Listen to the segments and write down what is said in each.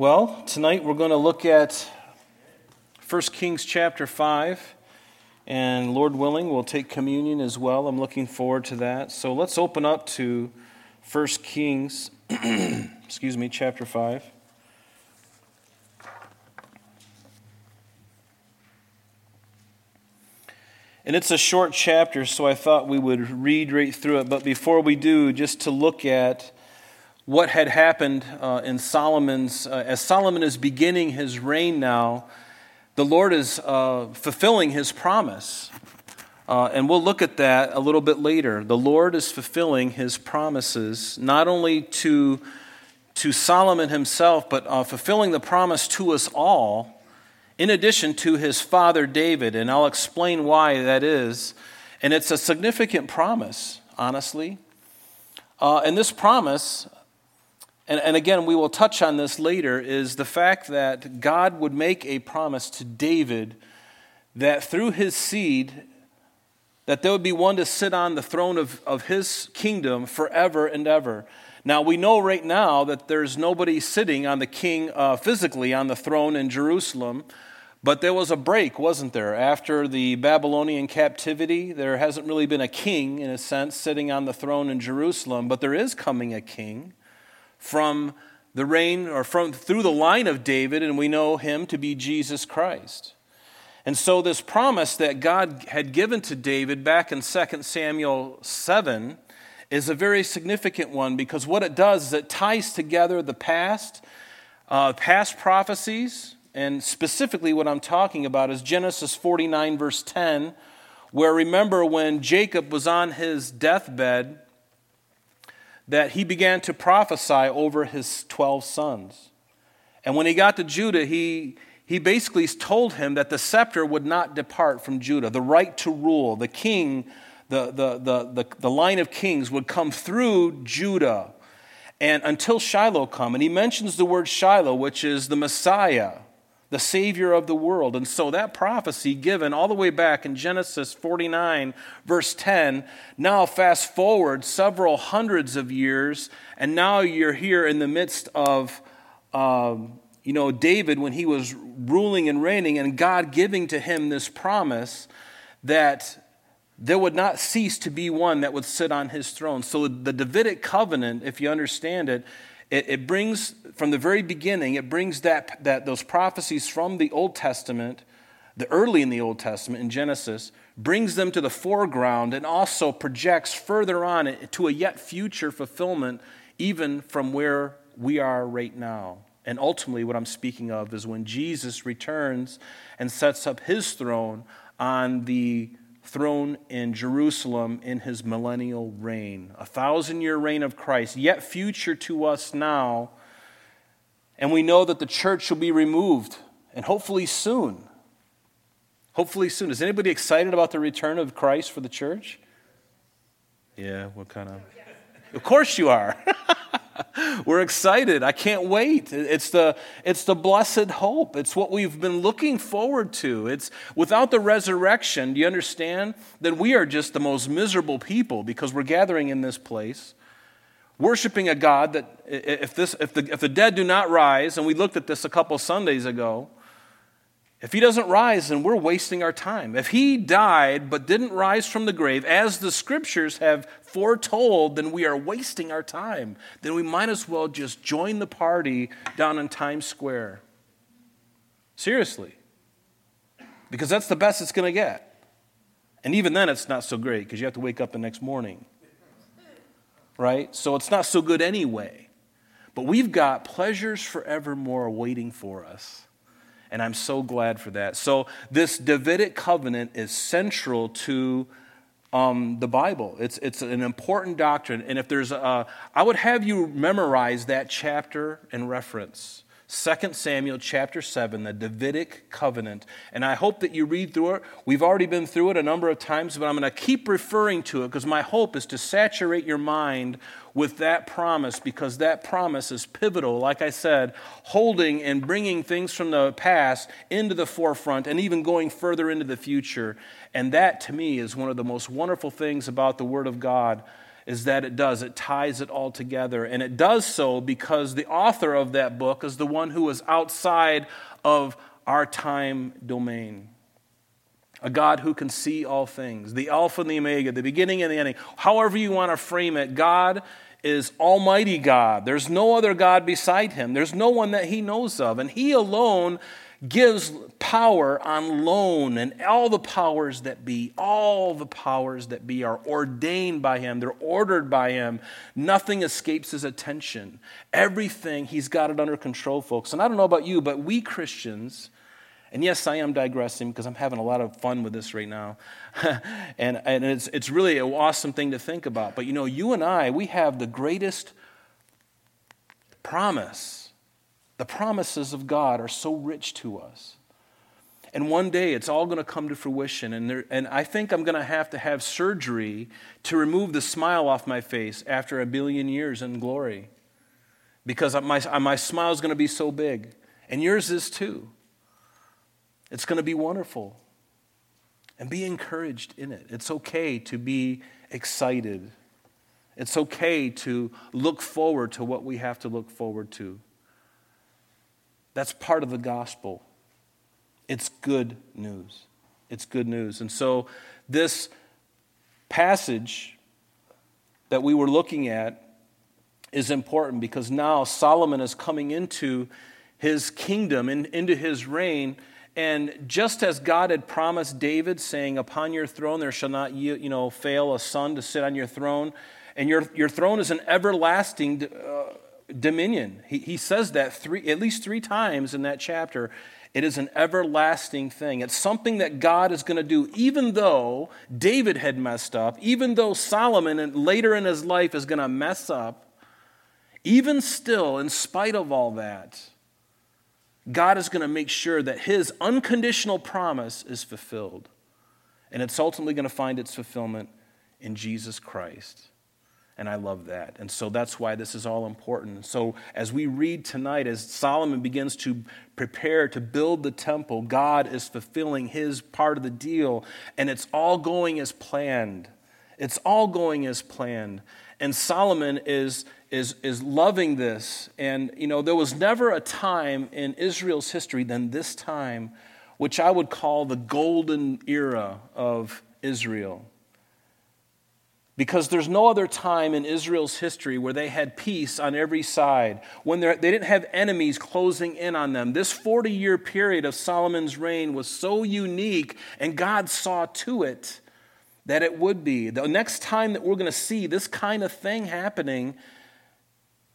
Well, tonight we're going to look at 1 Kings chapter 5, and Lord willing, we'll take communion as well. I'm looking forward to that. So let's open up to 1 Kings, excuse me, chapter 5. And it's a short chapter, so I thought we would read right through it. But before we do, just to look at what had happened uh, in Solomon's, uh, as Solomon is beginning his reign now, the Lord is uh, fulfilling his promise. Uh, and we'll look at that a little bit later. The Lord is fulfilling his promises, not only to, to Solomon himself, but uh, fulfilling the promise to us all, in addition to his father David. And I'll explain why that is. And it's a significant promise, honestly. Uh, and this promise and, and again, we will touch on this later, is the fact that God would make a promise to David that through his seed, that there would be one to sit on the throne of, of his kingdom forever and ever. Now, we know right now that there's nobody sitting on the king uh, physically on the throne in Jerusalem, but there was a break, wasn't there? After the Babylonian captivity, there hasn't really been a king, in a sense, sitting on the throne in Jerusalem, but there is coming a king from the reign or from through the line of David, and we know him to be Jesus Christ. And so, this promise that God had given to David back in 2 Samuel 7 is a very significant one because what it does is it ties together the past, uh, past prophecies, and specifically what I'm talking about is Genesis 49, verse 10, where remember when Jacob was on his deathbed that he began to prophesy over his 12 sons. And when he got to Judah, he, he basically told him that the scepter would not depart from Judah. The right to rule, the king, the, the, the, the, the line of kings would come through Judah and until Shiloh come. And he mentions the word Shiloh, which is the Messiah the Savior of the world. And so that prophecy given all the way back in Genesis 49, verse 10, now fast forward several hundreds of years, and now you're here in the midst of. Um, you know, David, when he was ruling and reigning, and God giving to him this promise that there would not cease to be one that would sit on his throne. So the Davidic covenant, if you understand it, it, it brings, from the very beginning, it brings that, that, those prophecies from the Old Testament, the early in the Old Testament, in Genesis, brings them to the foreground and also projects further on to a yet future fulfillment, even from where we are right now. And ultimately, what I'm speaking of is when Jesus returns and sets up his throne on the throne in Jerusalem in his millennial reign, a thousand year reign of Christ, yet future to us now. And we know that the church will be removed, and hopefully soon. Hopefully soon. Is anybody excited about the return of Christ for the church? Yeah, what kind of? Of course you are. We're excited. I can't wait. It's the, it's the blessed hope. It's what we've been looking forward to. It's without the resurrection, do you understand? That we are just the most miserable people because we're gathering in this place, worshiping a God that if, this, if, the, if the dead do not rise, and we looked at this a couple Sundays ago, if he doesn't rise, then we're wasting our time. If he died but didn't rise from the grave, as the scriptures have foretold, then we are wasting our time. Then we might as well just join the party down in Times Square. Seriously. Because that's the best it's going to get. And even then, it's not so great because you have to wake up the next morning. Right? So it's not so good anyway. But we've got pleasures forevermore waiting for us and I'm so glad for that. So, this Davidic covenant is central to um, the Bible. It's, it's an important doctrine. And if there's a, I would have you memorize that chapter and reference. 2 Samuel chapter 7, the Davidic covenant. And I hope that you read through it. We've already been through it a number of times, but I'm going to keep referring to it because my hope is to saturate your mind with that promise because that promise is pivotal, like I said, holding and bringing things from the past into the forefront and even going further into the future. And that, to me, is one of the most wonderful things about the Word of God is that it does. It ties it all together. And it does so because the author of that book is the one who is outside of our time domain. A God who can see all things, the Alpha and the Omega, the beginning and the ending. However, you want to frame it, God is Almighty God. There's no other God beside Him, there's no one that He knows of. And He alone gives power on loan, and all the powers that be, all the powers that be are ordained by Him, they're ordered by Him. Nothing escapes His attention. Everything, He's got it under control, folks. And I don't know about you, but we Christians, and yes, I am digressing because I'm having a lot of fun with this right now. and and it's, it's really an awesome thing to think about. But you know, you and I, we have the greatest promise the promises of God are so rich to us. And one day it's all going to come to fruition. And, there, and I think I'm going to have to have surgery to remove the smile off my face after a billion years in glory. Because my, my smile is going to be so big. And yours is too. It's going to be wonderful. And be encouraged in it. It's okay to be excited. It's okay to look forward to what we have to look forward to. That's part of the gospel. It's good news. It's good news. And so, this passage that we were looking at is important because now Solomon is coming into his kingdom and into his reign. And just as God had promised David, saying, Upon your throne there shall not you know, fail a son to sit on your throne, and your, your throne is an everlasting uh, dominion. He, he says that three, at least three times in that chapter. It is an everlasting thing. It's something that God is going to do, even though David had messed up, even though Solomon later in his life is going to mess up. Even still, in spite of all that, God is going to make sure that his unconditional promise is fulfilled. And it's ultimately going to find its fulfillment in Jesus Christ. And I love that. And so that's why this is all important. So as we read tonight, as Solomon begins to prepare to build the temple, God is fulfilling his part of the deal. And it's all going as planned. It's all going as planned. And Solomon is, is, is loving this. And, you know, there was never a time in Israel's history than this time, which I would call the golden era of Israel. Because there's no other time in Israel's history where they had peace on every side, when they didn't have enemies closing in on them. This 40 year period of Solomon's reign was so unique, and God saw to it that it would be. The next time that we're going to see this kind of thing happening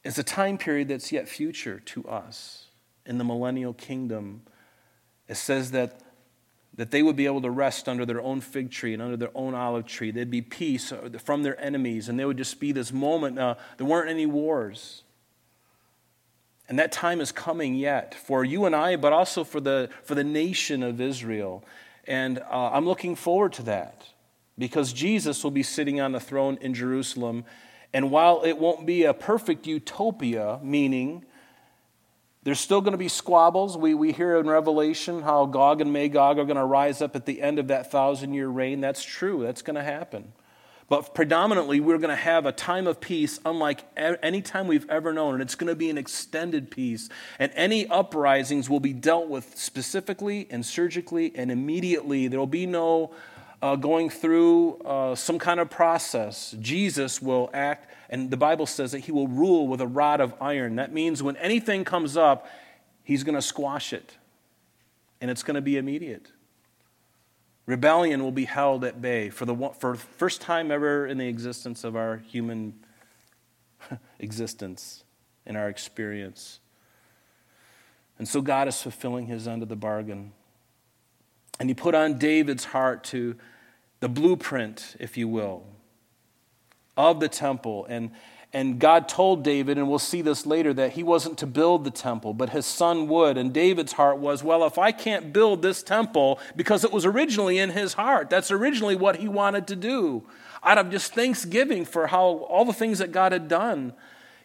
is a time period that's yet future to us in the millennial kingdom. It says that that they would be able to rest under their own fig tree and under their own olive tree. There'd be peace uh, from their enemies, and there would just be this moment. Uh, there weren't any wars. And that time is coming yet for you and I, but also for the, for the nation of Israel. And uh, I'm looking forward to that because Jesus will be sitting on the throne in Jerusalem. And while it won't be a perfect utopia, meaning there's still going to be squabbles. We, we hear in Revelation how Gog and Magog are going to rise up at the end of that thousand year reign. That's true, that's going to happen. But predominantly, we're going to have a time of peace unlike any time we've ever known, and it's going to be an extended peace. And any uprisings will be dealt with specifically and surgically and immediately. There will be no uh, going through uh, some kind of process. Jesus will act and the Bible says that he will rule with a rod of iron. That means when anything comes up, he's going to squash it. And it's going to be immediate. Rebellion will be held at bay for the for first time ever in the existence of our human existence, in our experience. And so God is fulfilling his end of the bargain. And he put on David's heart to the blueprint, if you will, of the temple. And, and God told David, and we'll see this later, that he wasn't to build the temple, but his son would. And David's heart was, well, if I can't build this temple, because it was originally in his heart, that's originally what he wanted to do, out of just thanksgiving for how all the things that God had done.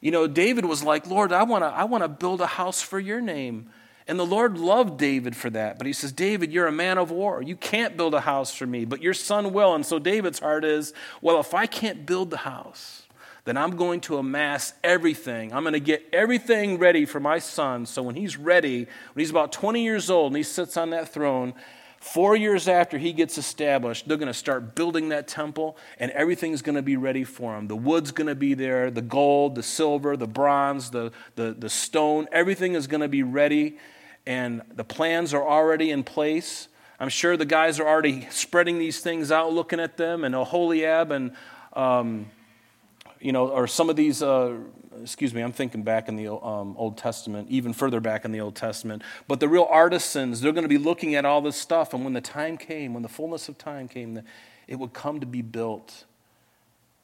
You know, David was like, Lord, I want to I wanna build a house for your name. And the Lord loved David for that. But he says, David, you're a man of war. You can't build a house for me, but your son will. And so David's heart is, well, if I can't build the house, then I'm going to amass everything. I'm going to get everything ready for my son. So when he's ready, when he's about 20 years old and he sits on that throne, Four years after he gets established, they're going to start building that temple, and everything's going to be ready for him. The wood's going to be there, the gold, the silver, the bronze, the, the, the stone, everything is going to be ready, and the plans are already in place. I'm sure the guys are already spreading these things out, looking at them, and Oholiab and um, you know, or some of these uh, excuse me, I'm thinking back in the um, Old Testament, even further back in the Old Testament. But the real artisans, they're going to be looking at all this stuff. And when the time came, when the fullness of time came, it would come to be built.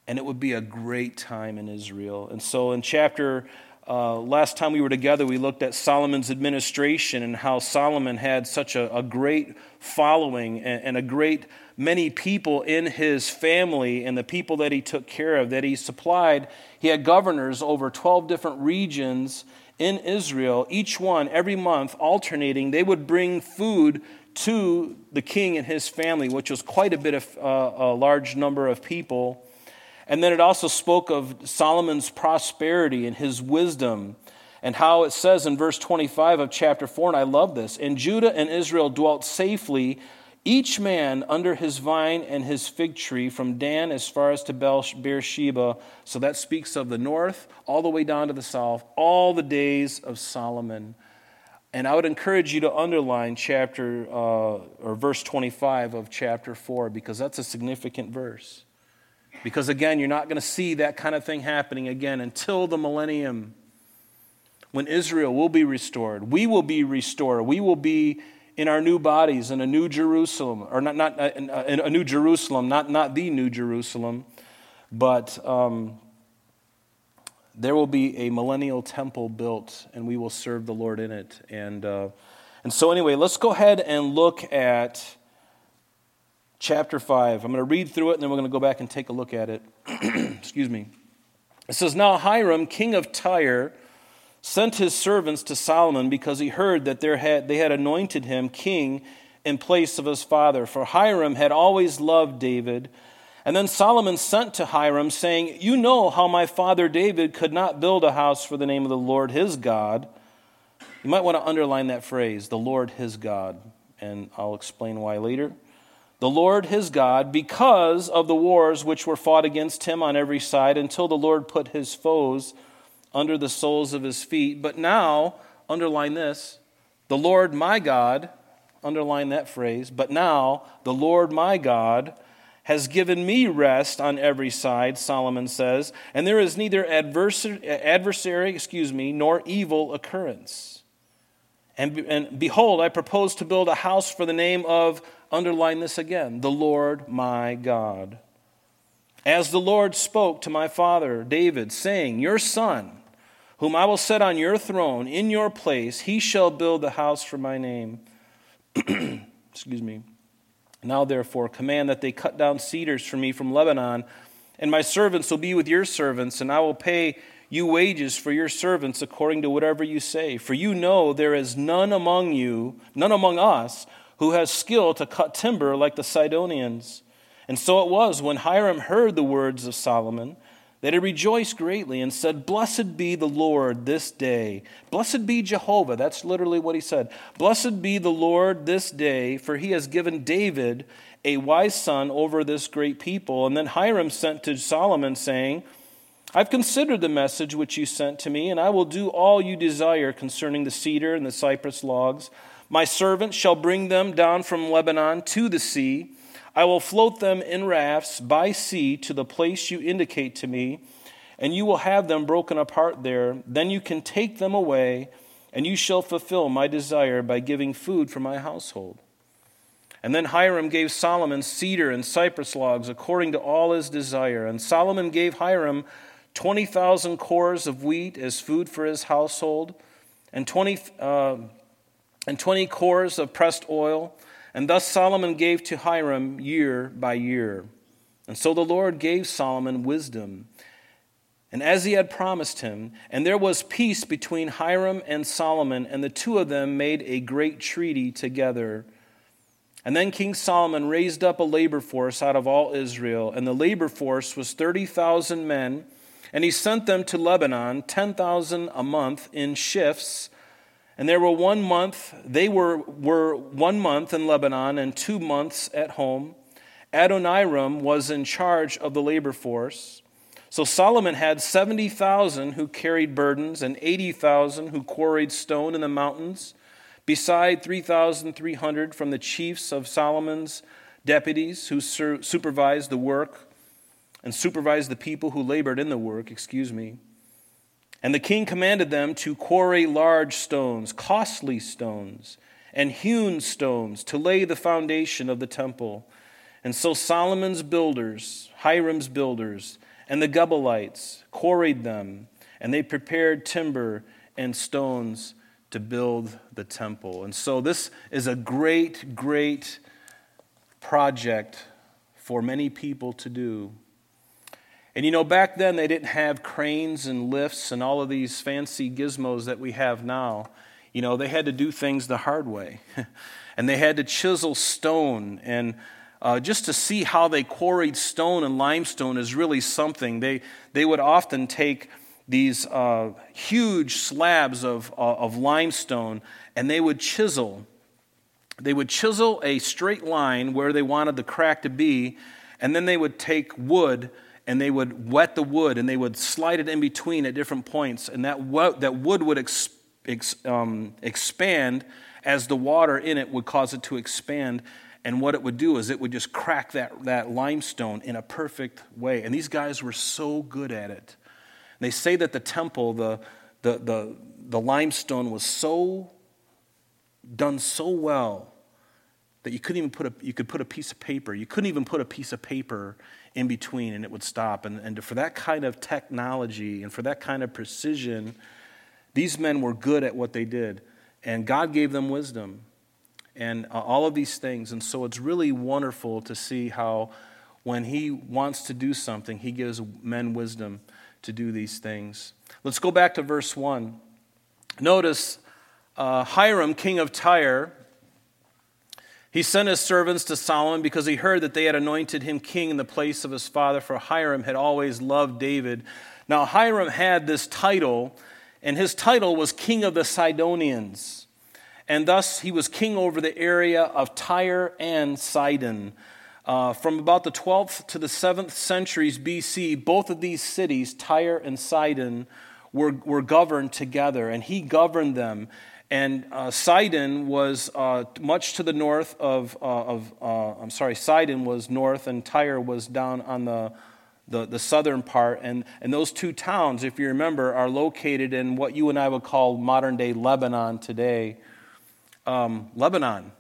And it would be a great time in Israel. And so in chapter, uh, last time we were together, we looked at Solomon's administration and how Solomon had such a, a great following and, and a great many people in his family and the people that he took care of, that he supplied. He had governors over 12 different regions in Israel, each one every month alternating. They would bring food to the king and his family, which was quite a bit of uh, a large number of people. And then it also spoke of Solomon's prosperity and his wisdom and how it says in verse 25 of chapter 4, and I love this, and Judah and Israel dwelt safely each man under his vine and his fig tree, from Dan as far as to Beersheba. So that speaks of the north, all the way down to the south, all the days of Solomon. And I would encourage you to underline chapter uh, or verse 25 of chapter 4 because that's a significant verse. Because again, you're not going to see that kind of thing happening again until the millennium when Israel will be restored. We will be restored. We will be in our new bodies in a new Jerusalem, or not, not uh, uh, in a new Jerusalem, not, not the new Jerusalem, but um, there will be a millennial temple built, and we will serve the Lord in it. And, uh, and so, anyway, let's go ahead and look at chapter 5. I'm going to read through it, and then we're going to go back and take a look at it. Excuse me. It says, Now Hiram, king of Tyre, sent his servants to Solomon because he heard that had, they had anointed him king in place of his father. For Hiram had always loved David. And then Solomon sent to Hiram, saying, You know how my father David could not build a house for the name of the Lord his God. You might want to underline that phrase, the Lord his God, and I'll explain why later. The Lord his God, because of the wars which were fought against him on every side, until the Lord put his foes under the soles of his feet. But now, underline this the Lord my God, underline that phrase, but now the Lord my God has given me rest on every side, Solomon says, and there is neither adversary, adversary excuse me, nor evil occurrence. And, and behold, I propose to build a house for the name of, underline this again, the Lord my God. As the Lord spoke to my father David, saying, Your son, whom I will set on your throne in your place, he shall build the house for my name. Excuse me. Now, therefore, command that they cut down cedars for me from Lebanon, and my servants will be with your servants, and I will pay you wages for your servants according to whatever you say. For you know there is none among you, none among us, who has skill to cut timber like the Sidonians. And so it was when Hiram heard the words of Solomon that he rejoiced greatly and said, Blessed be the Lord this day. Blessed be Jehovah. That's literally what he said. Blessed be the Lord this day, for he has given David a wise son over this great people. And then Hiram sent to Solomon, saying, I've considered the message which you sent to me, and I will do all you desire concerning the cedar and the cypress logs. My servant shall bring them down from Lebanon to the sea I will float them in rafts by sea to the place you indicate to me, and you will have them broken apart there. Then you can take them away, and you shall fulfill my desire by giving food for my household. And then Hiram gave Solomon cedar and cypress logs according to all his desire. And Solomon gave Hiram 20,000 kors of wheat as food for his household, and 20, uh, and 20 kors of pressed oil and thus Solomon gave to Hiram year by year. And so the Lord gave Solomon wisdom and as he had promised him. And there was peace between Hiram and Solomon, and the two of them made a great treaty together. And then King Solomon raised up a labor force out of all Israel, and the labor force was 30,000 men, and he sent them to Lebanon, 10,000 a month in shifts. And there were one month, they were, were one month in Lebanon and two months at home. Adoniram was in charge of the labor force. So Solomon had 70,000 who carried burdens and 80,000 who quarried stone in the mountains, beside 3,300 from the chiefs of Solomon's deputies who supervised the work and supervised the people who labored in the work, excuse me. And the king commanded them to quarry large stones, costly stones, and hewn stones to lay the foundation of the temple. And so Solomon's builders, Hiram's builders, and the Gebalites quarried them, and they prepared timber and stones to build the temple. And so this is a great, great project for many people to do. And you know, back then they didn't have cranes and lifts and all of these fancy gizmos that we have now. You know, they had to do things the hard way. and they had to chisel stone and uh, just to see how they quarried stone and limestone is really something. They, they would often take these uh, huge slabs of, uh, of limestone and they would chisel. They would chisel a straight line where they wanted the crack to be, and then they would take wood and they would wet the wood and they would slide it in between at different points, and that, wo- that wood would ex- ex- um, expand as the water in it would cause it to expand and what it would do is it would just crack that, that limestone in a perfect way. And these guys were so good at it. And they say that the temple, the, the, the, the limestone was so done so well that you couldn't even put a, you could put a piece of paper. You couldn't even put a piece of paper in between and it would stop. And, and for that kind of technology and for that kind of precision, these men were good at what they did. And God gave them wisdom and uh, all of these things. And so it's really wonderful to see how when he wants to do something, he gives men wisdom to do these things. Let's go back to verse 1. Notice uh, Hiram, king of Tyre, he sent his servants to Solomon because he heard that they had anointed him king in the place of his father, for Hiram had always loved David. Now, Hiram had this title, and his title was King of the Sidonians and thus he was king over the area of Tyre and Sidon. Uh, from about the 12th to the 7th centuries BC, both of these cities, Tyre and Sidon, were, were governed together, and he governed them. And uh, Sidon was uh, much to the north of, uh, of uh, I'm sorry, Sidon was north, and Tyre was down on the, the, the, southern part. And, and those two towns, if you remember, are located in what you and I would call modern day Lebanon today um, Lebanon.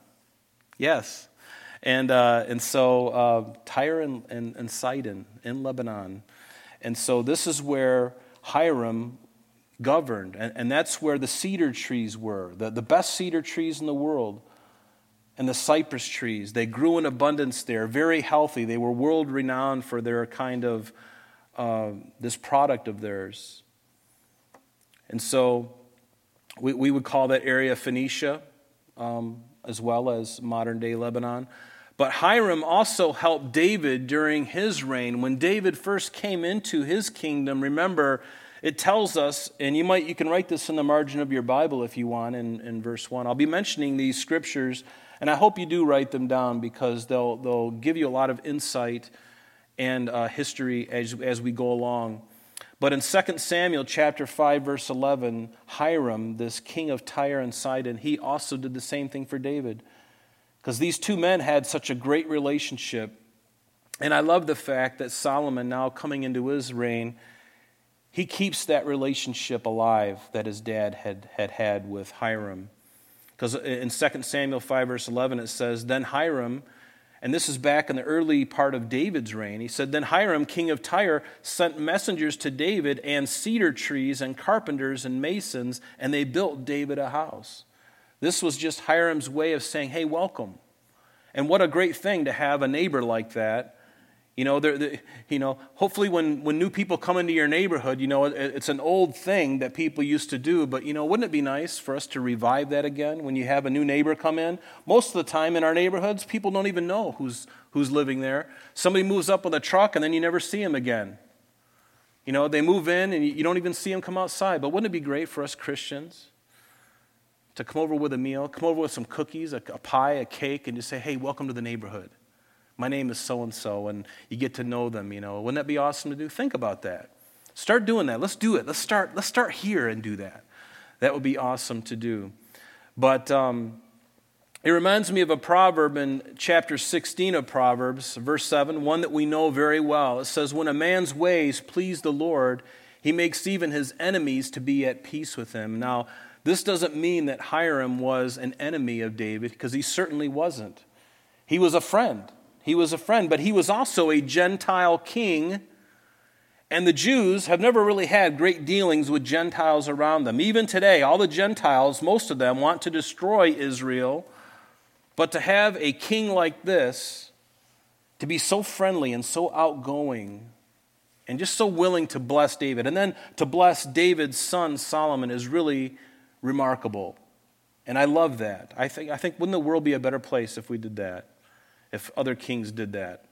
Yes. And, uh, and so Tyre and, and, and Sidon in Lebanon. And so this is where Hiram governed. And, and that's where the cedar trees were, the, the best cedar trees in the world. And the cypress trees. They grew in abundance there, very healthy. They were world renowned for their kind of uh, this product of theirs. And so we, we would call that area Phoenicia um, as well as modern day Lebanon. But Hiram also helped David during his reign. When David first came into his kingdom, remember, it tells us, and you might you can write this in the margin of your Bible if you want in, in verse 1. I'll be mentioning these scriptures, and I hope you do write them down because they'll, they'll give you a lot of insight and uh, history as, as we go along. But in 2 Samuel chapter 5 verse 11, Hiram, this king of Tyre and Sidon, he also did the same thing for David. Because these two men had such a great relationship. And I love the fact that Solomon now coming into his reign, he keeps that relationship alive that his dad had had, had with Hiram. Because in 2 Samuel 5 verse 11 it says, "Then Hiram and this is back in the early part of David's reign. He said, Then Hiram, king of Tyre, sent messengers to David and cedar trees and carpenters and masons, and they built David a house. This was just Hiram's way of saying, Hey, welcome. And what a great thing to have a neighbor like that, You know, they're, you know, hopefully when, when new people come into your neighborhood, you know, it, it's an old thing that people used to do, but, you know, wouldn't it be nice for us to revive that again when you have a new neighbor come in? Most of the time in our neighborhoods, people don't even know who's, who's living there. Somebody moves up with a truck and then you never see them again. You know, they move in and you don't even see them come outside. But wouldn't it be great for us Christians to come over with a meal, come over with some cookies, a, a pie, a cake, and just say, hey, welcome to the neighborhood? My name is so and so, and you get to know them, you know. Wouldn't that be awesome to do? Think about that. Start doing that. Let's do it. Let's start, let's start here and do that. That would be awesome to do. But um, it reminds me of a proverb in chapter 16 of Proverbs, verse 7, one that we know very well. It says, When a man's ways please the Lord, he makes even his enemies to be at peace with him. Now, this doesn't mean that Hiram was an enemy of David, because he certainly wasn't. He was a friend. He was a friend, but he was also a Gentile king. And the Jews have never really had great dealings with Gentiles around them. Even today, all the Gentiles, most of them, want to destroy Israel. But to have a king like this, to be so friendly and so outgoing, and just so willing to bless David, and then to bless David's son Solomon is really remarkable. And I love that. I think, I think wouldn't the world be a better place if we did that? If other kings did that.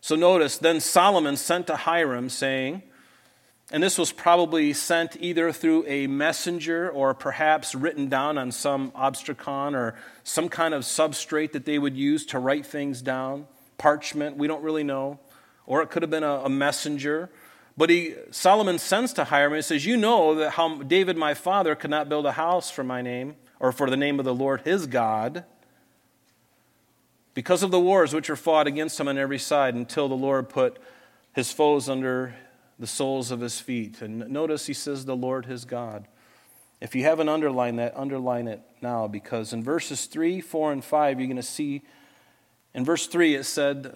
So notice, then Solomon sent to Hiram, saying, and this was probably sent either through a messenger or perhaps written down on some ostracon or some kind of substrate that they would use to write things down, parchment, we don't really know. Or it could have been a, a messenger. But he, Solomon sends to Hiram and says, You know that how David my father could not build a house for my name, or for the name of the Lord his God because of the wars which were fought against him on every side until the Lord put his foes under the soles of his feet. And notice he says, the Lord his God. If you haven't underlined that, underline it now because in verses 3, 4, and 5, you're going to see in verse 3 it said,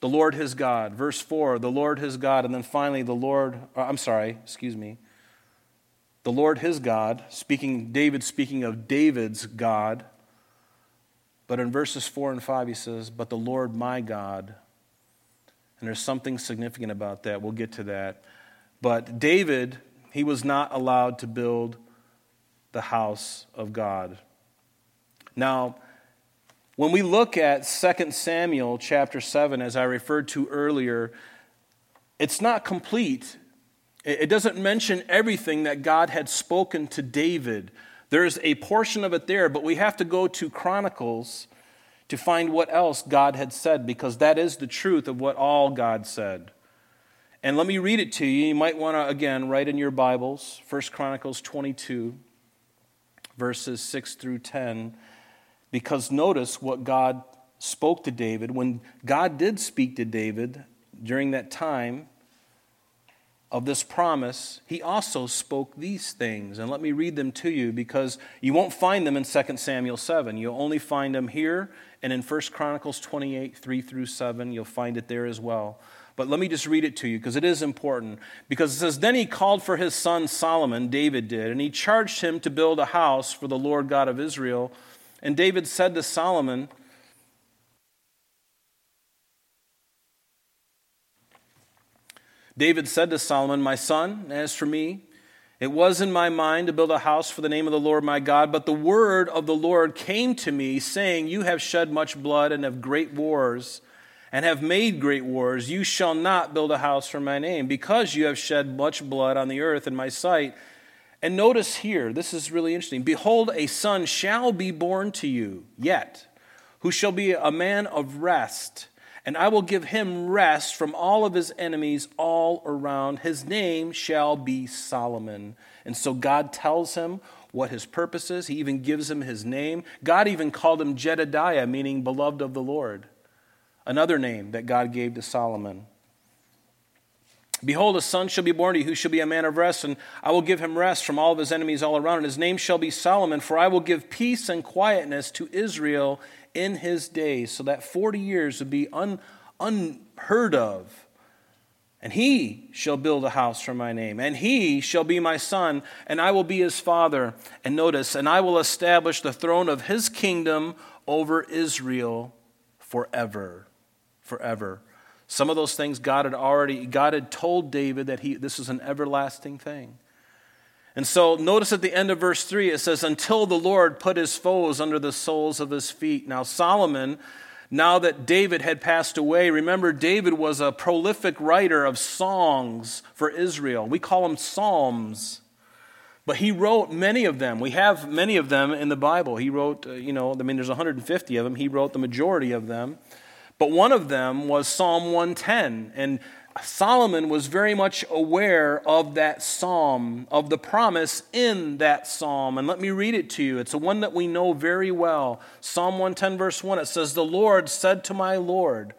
the Lord his God. Verse 4, the Lord his God. And then finally, the Lord, uh, I'm sorry, excuse me, the Lord his God, speaking, David speaking of David's God. But in verses 4 and 5, he says, But the Lord my God. And there's something significant about that. We'll get to that. But David, he was not allowed to build the house of God. Now, when we look at 2 Samuel chapter 7, as I referred to earlier, it's not complete. It doesn't mention everything that God had spoken to David there's a portion of it there, but we have to go to Chronicles to find what else God had said, because that is the truth of what all God said. And let me read it to you. You might want to, again, write in your Bibles, 1 Chronicles 22, verses 6 through 10, because notice what God spoke to David. When God did speak to David during that time, of this promise, he also spoke these things. And let me read them to you because you won't find them in 2 Samuel 7. You'll only find them here and in 1 Chronicles 28, 3 through 7. You'll find it there as well. But let me just read it to you because it is important. Because it says, Then he called for his son Solomon, David did, and he charged him to build a house for the Lord God of Israel. And David said to Solomon, David said to Solomon, My son, as for me, it was in my mind to build a house for the name of the Lord my God, but the word of the Lord came to me, saying, You have shed much blood and have great wars, and have made great wars. You shall not build a house for my name, because you have shed much blood on the earth in my sight. And notice here, this is really interesting. Behold, a son shall be born to you, yet, who shall be a man of rest and I will give him rest from all of his enemies all around. His name shall be Solomon. And so God tells him what his purpose is. He even gives him his name. God even called him Jedediah, meaning beloved of the Lord, another name that God gave to Solomon. Behold, a son shall be born to you who shall be a man of rest, and I will give him rest from all of his enemies all around. And his name shall be Solomon, for I will give peace and quietness to Israel in his days. So that 40 years would be un, unheard of. And he shall build a house for my name, and he shall be my son, and I will be his father. And notice, and I will establish the throne of his kingdom over Israel forever. Forever. Some of those things God had already, God had told David that he, this is an everlasting thing. And so notice at the end of verse 3, it says, Until the Lord put his foes under the soles of his feet. Now, Solomon, now that David had passed away, remember, David was a prolific writer of songs for Israel. We call them psalms. But he wrote many of them. We have many of them in the Bible. He wrote, uh, you know, I mean, there's 150 of them. He wrote the majority of them. But one of them was Psalm 110. And Solomon was very much aware of that psalm, of the promise in that psalm. And let me read it to you. It's a one that we know very well. Psalm 110, verse 1, it says, The Lord said to my Lord,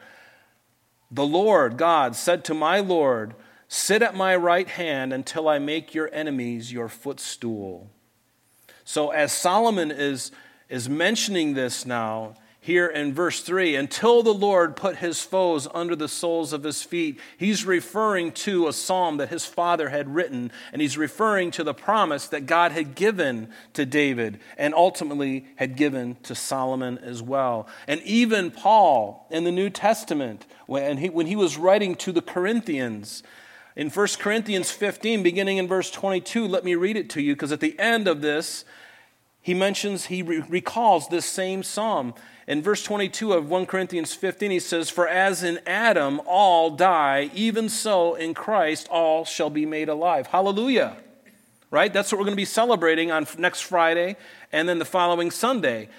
the Lord, God, said to my Lord, Sit at my right hand until I make your enemies your footstool. So, as Solomon is, is mentioning this now, here in verse 3 until the Lord put his foes under the soles of his feet. He's referring to a psalm that his father had written, and he's referring to the promise that God had given to David and ultimately had given to Solomon as well. And even Paul in the New Testament, when he, when he was writing to the Corinthians, in 1 Corinthians 15, beginning in verse 22, let me read it to you because at the end of this, he mentions, he re- recalls this same psalm. In verse 22 of 1 Corinthians 15, he says, For as in Adam all die, even so in Christ all shall be made alive. Hallelujah. Right? That's what we're going to be celebrating on next Friday and then the following Sunday.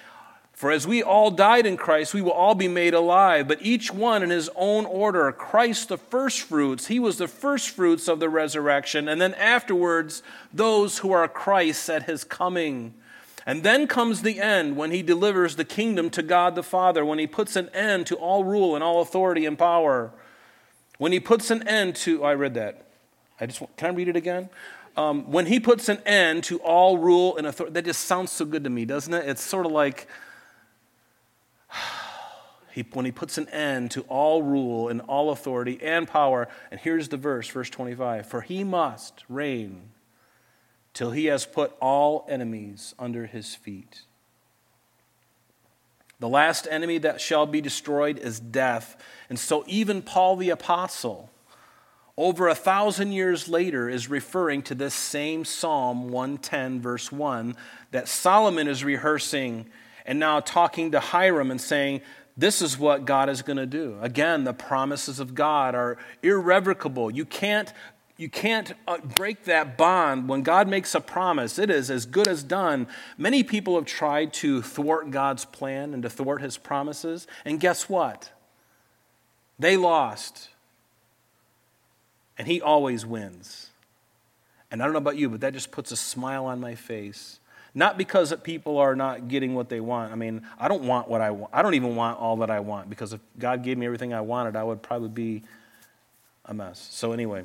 For as we all died in Christ, we will all be made alive, but each one in his own order. Christ the firstfruits, he was the firstfruits of the resurrection, and then afterwards, those who are Christ at his coming. And then comes the end when he delivers the kingdom to God the Father, when he puts an end to all rule and all authority and power. When he puts an end to, oh, I read that. I just can I read it again? Um, when he puts an end to all rule and authority, that just sounds so good to me, doesn't it? It's sort of like he, when he puts an end to all rule and all authority and power. And here's the verse, verse 25 For he must reign till he has put all enemies under his feet. The last enemy that shall be destroyed is death. And so, even Paul the Apostle, over a thousand years later, is referring to this same Psalm 110, verse 1, that Solomon is rehearsing and now talking to Hiram and saying, This is what God is going to do. Again, the promises of God are irrevocable. You can't you can't uh, break that bond. When God makes a promise, it is as good as done. Many people have tried to thwart God's plan and to thwart his promises. And guess what? They lost. And he always wins. And I don't know about you, but that just puts a smile on my face. Not because people are not getting what they want. I mean, I don't want what I want. I don't even want all that I want because if God gave me everything I wanted, I would probably be a mess. So, anyway.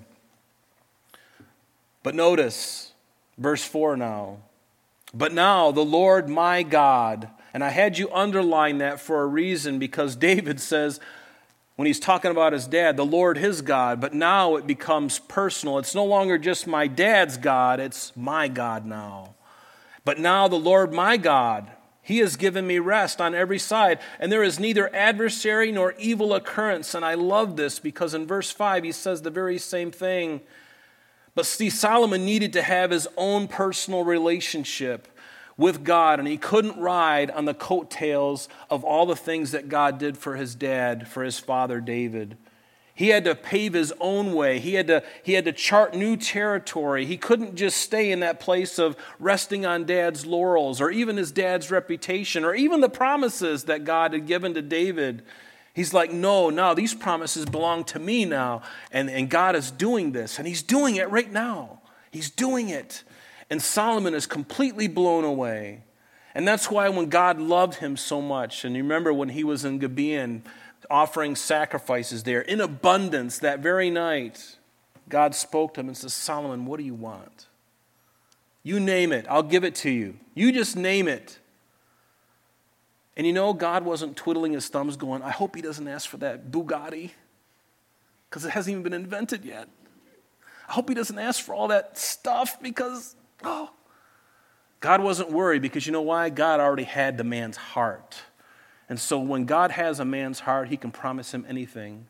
But notice verse 4 now. But now the Lord my God, and I had you underline that for a reason because David says, when he's talking about his dad, the Lord his God, but now it becomes personal. It's no longer just my dad's God, it's my God now. But now the Lord my God, he has given me rest on every side, and there is neither adversary nor evil occurrence. And I love this because in verse 5 he says the very same thing. But see, Solomon needed to have his own personal relationship with God, and he couldn't ride on the coattails of all the things that God did for his dad, for his father David. He had to pave his own way. He had, to, he had to chart new territory. He couldn't just stay in that place of resting on dad's laurels or even his dad's reputation or even the promises that God had given to David. He's like, no, no, these promises belong to me now. And, and God is doing this, and He's doing it right now. He's doing it. And Solomon is completely blown away. And that's why when God loved him so much, and you remember when he was in Gibeon offering sacrifices there in abundance that very night, God spoke to him and says, Solomon, what do you want? You name it, I'll give it to you. You just name it. And you know, God wasn't twiddling his thumbs going, I hope he doesn't ask for that Bugatti because it hasn't even been invented yet. I hope he doesn't ask for all that stuff because, oh. God wasn't worried because you know why? God already had the man's heart. And so when God has a man's heart, he can promise him anything.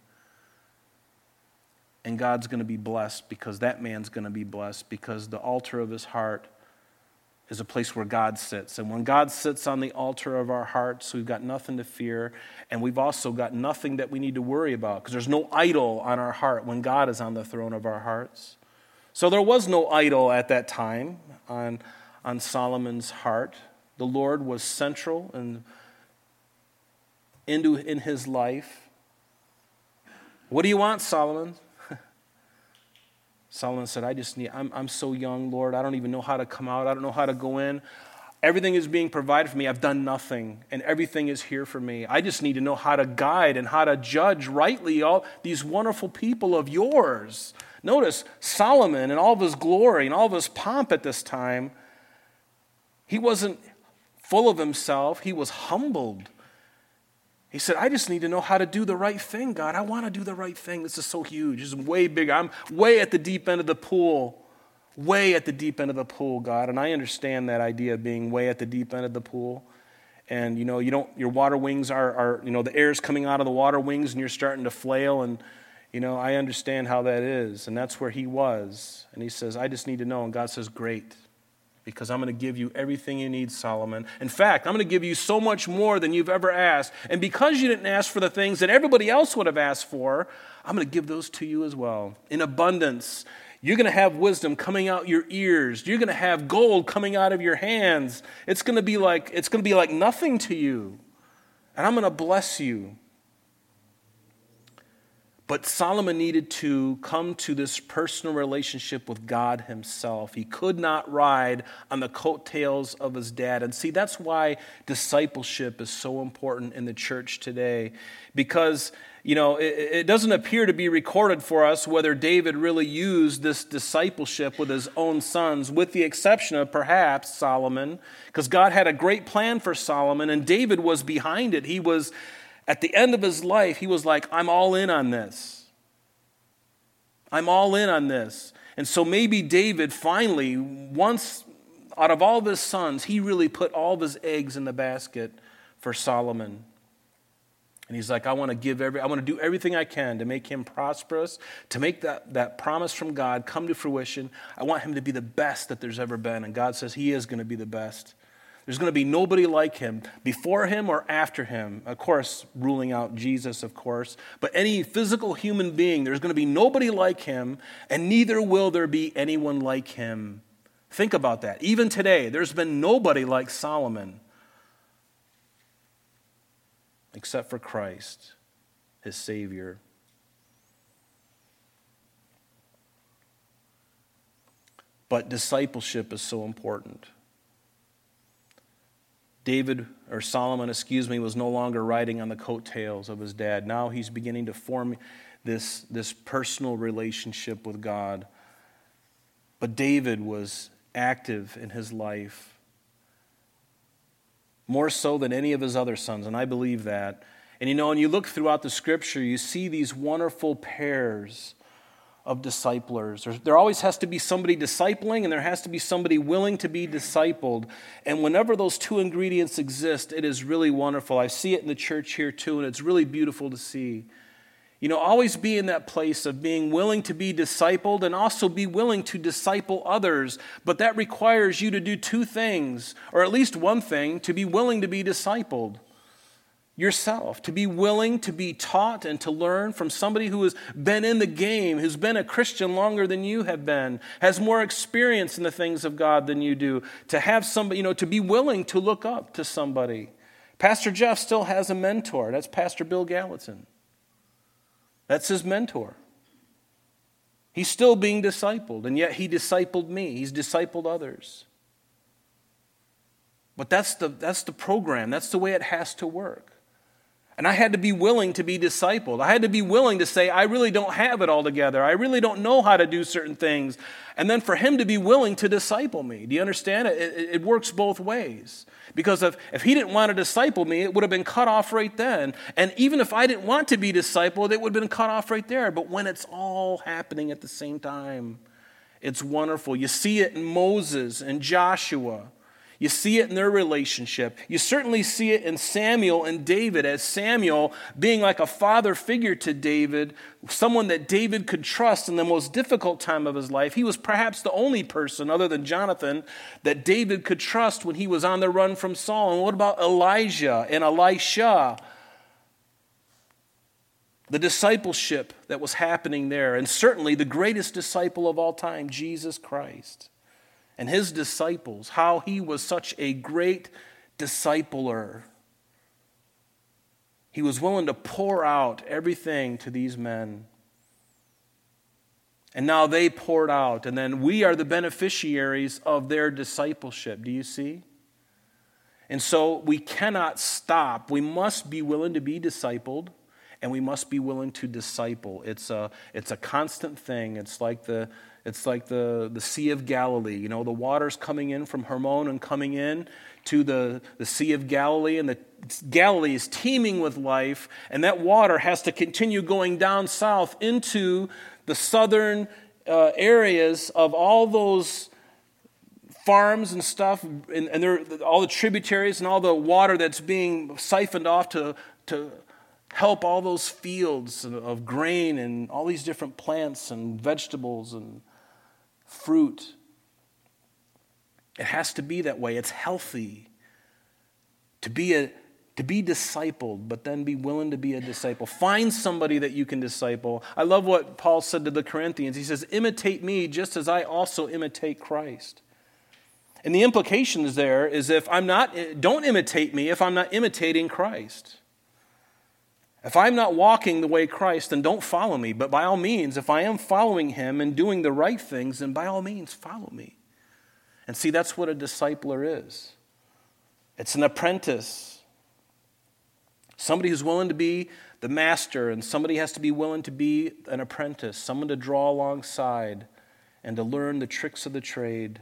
and God's going to be blessed because that man's going to be blessed because the altar of his heart is a place where God sits. And when God sits on the altar of our hearts, we've got nothing to fear, and we've also got nothing that we need to worry about because there's no idol on our heart when God is on the throne of our hearts. So there was no idol at that time on, on Solomon's heart. The Lord was central and into in his life. What do you want, Solomon? Solomon said, I just need, I'm, I'm so young, Lord. I don't even know how to come out. I don't know how to go in. Everything is being provided for me. I've done nothing, and everything is here for me. I just need to know how to guide and how to judge rightly all these wonderful people of yours. Notice Solomon and all of his glory and all of his pomp at this time, he wasn't full of himself, he was humbled he said, I just need to know how to do the right thing, God. I want to do the right thing. This is so huge. This is way big. I'm way at the deep end of the pool. Way at the deep end of the pool, God. And I understand that idea of being way at the deep end of the pool. And you know, you don't your water wings are, are you know, the air's coming out of the water wings and you're starting to flail and you know, I understand how that is. And that's where he was. And he says, I just need to know. And God says, Great because I'm going to give you everything you need, Solomon. In fact, I'm going to give you so much more than you've ever asked. And because you didn't ask for the things that everybody else would have asked for, I'm going to give those to you as well in abundance. You're going to have wisdom coming out your ears. You're going to have gold coming out of your hands. It's going to be like it's going to be like nothing to you. And I'm going to bless you. But Solomon needed to come to this personal relationship with God himself. He could not ride on the coattails of his dad. And see, that's why discipleship is so important in the church today. Because, you know, it, it doesn't appear to be recorded for us whether David really used this discipleship with his own sons, with the exception of perhaps Solomon, because God had a great plan for Solomon, and David was behind it. He was at the end of his life, he was like, I'm all in on this. I'm all in on this. And so maybe David finally, once out of all of his sons, he really put all of his eggs in the basket for Solomon. And he's like, I want to give every, I want to do everything I can to make him prosperous, to make that, that promise from God come to fruition. I want him to be the best that there's ever been. And God says he is going to be the best. There's going to be nobody like him before him or after him. Of course, ruling out Jesus, of course. But any physical human being, there's going to be nobody like him, and neither will there be anyone like him. Think about that. Even today, there's been nobody like Solomon except for Christ, his Savior. But discipleship is so important. David, or Solomon, excuse me, was no longer riding on the coattails of his dad. Now he's beginning to form this, this personal relationship with God. But David was active in his life, more so than any of his other sons, and I believe that. And you know, when you look throughout the scripture, you see these wonderful pairs of disciplers. There, there, always has to be somebody discipling, and there has to be somebody willing to be discipled. And whenever those two ingredients exist, it is really wonderful. I see it in the church here too, and it's really beautiful to see. You know, always be in that place of being willing to be discipled and also be willing to disciple others. But that requires you to do two things, or at least one thing, to be willing to be discipled yourself, to be willing to be taught and to learn from somebody who has been in the game, who's been a Christian longer than you have been, has more experience in the things of God than you do, to have somebody, you know, to be willing to look up to somebody. Pastor Jeff still has a mentor. That's Pastor Bill Gallatin. That's his mentor. He's still being discipled, and yet he discipled me. He's discipled others. But that's the, that's the program, that's the way it has to work. And I had to be willing to be discipled. I had to be willing to say, I really don't have it all together. I really don't know how to do certain things. And then for him to be willing to disciple me. Do you understand? It, it, it works both ways. Because if, if he didn't want to disciple me, it would have been cut off right then. And even if I didn't want to be discipled, it would have been cut off right there. But when it's all happening at the same time, it's wonderful. You see it in Moses and Joshua. You see it in their relationship. You certainly see it in Samuel and David, as Samuel being like a father figure to David, someone that David could trust in the most difficult time of his life. He was perhaps the only person, other than Jonathan, that David could trust when he was on the run from Saul. And what about Elijah and Elisha? the discipleship that was happening there, and certainly the greatest disciple of all time, Jesus Christ, and his disciples, how he was such a great discipler. He was willing to pour out everything to these men. And now they poured out, and then we are the beneficiaries of their discipleship. Do you see? And so we cannot stop. We must be willing to be discipled and we must be willing to disciple. It's a, it's a constant thing. It's like, the, it's like the, the Sea of Galilee. You know, the water's coming in from Hermon and coming in to the, the Sea of Galilee, and the Galilee is teeming with life, and that water has to continue going down south into the southern uh, areas of all those farms and stuff, and, and all the tributaries and all the water that's being siphoned off to, to help all those fields of grain and all these different plants and vegetables and fruit. It has to be that way. It's healthy to be a to be discipled, but then be willing to be a disciple. Find somebody that you can disciple. I love what Paul said to the Corinthians. He says, Imitate me just as I also imitate Christ. And the implication is there is if I'm not, eh, don't imitate me if I'm not imitating Christ. If I'm not walking the way Christ, then don't follow me. But by all means, if I am following him and doing the right things, then by all means, follow me. And see, that's what a discipler is it's an apprentice, somebody who's willing to be the master, and somebody has to be willing to be an apprentice, someone to draw alongside and to learn the tricks of the trade,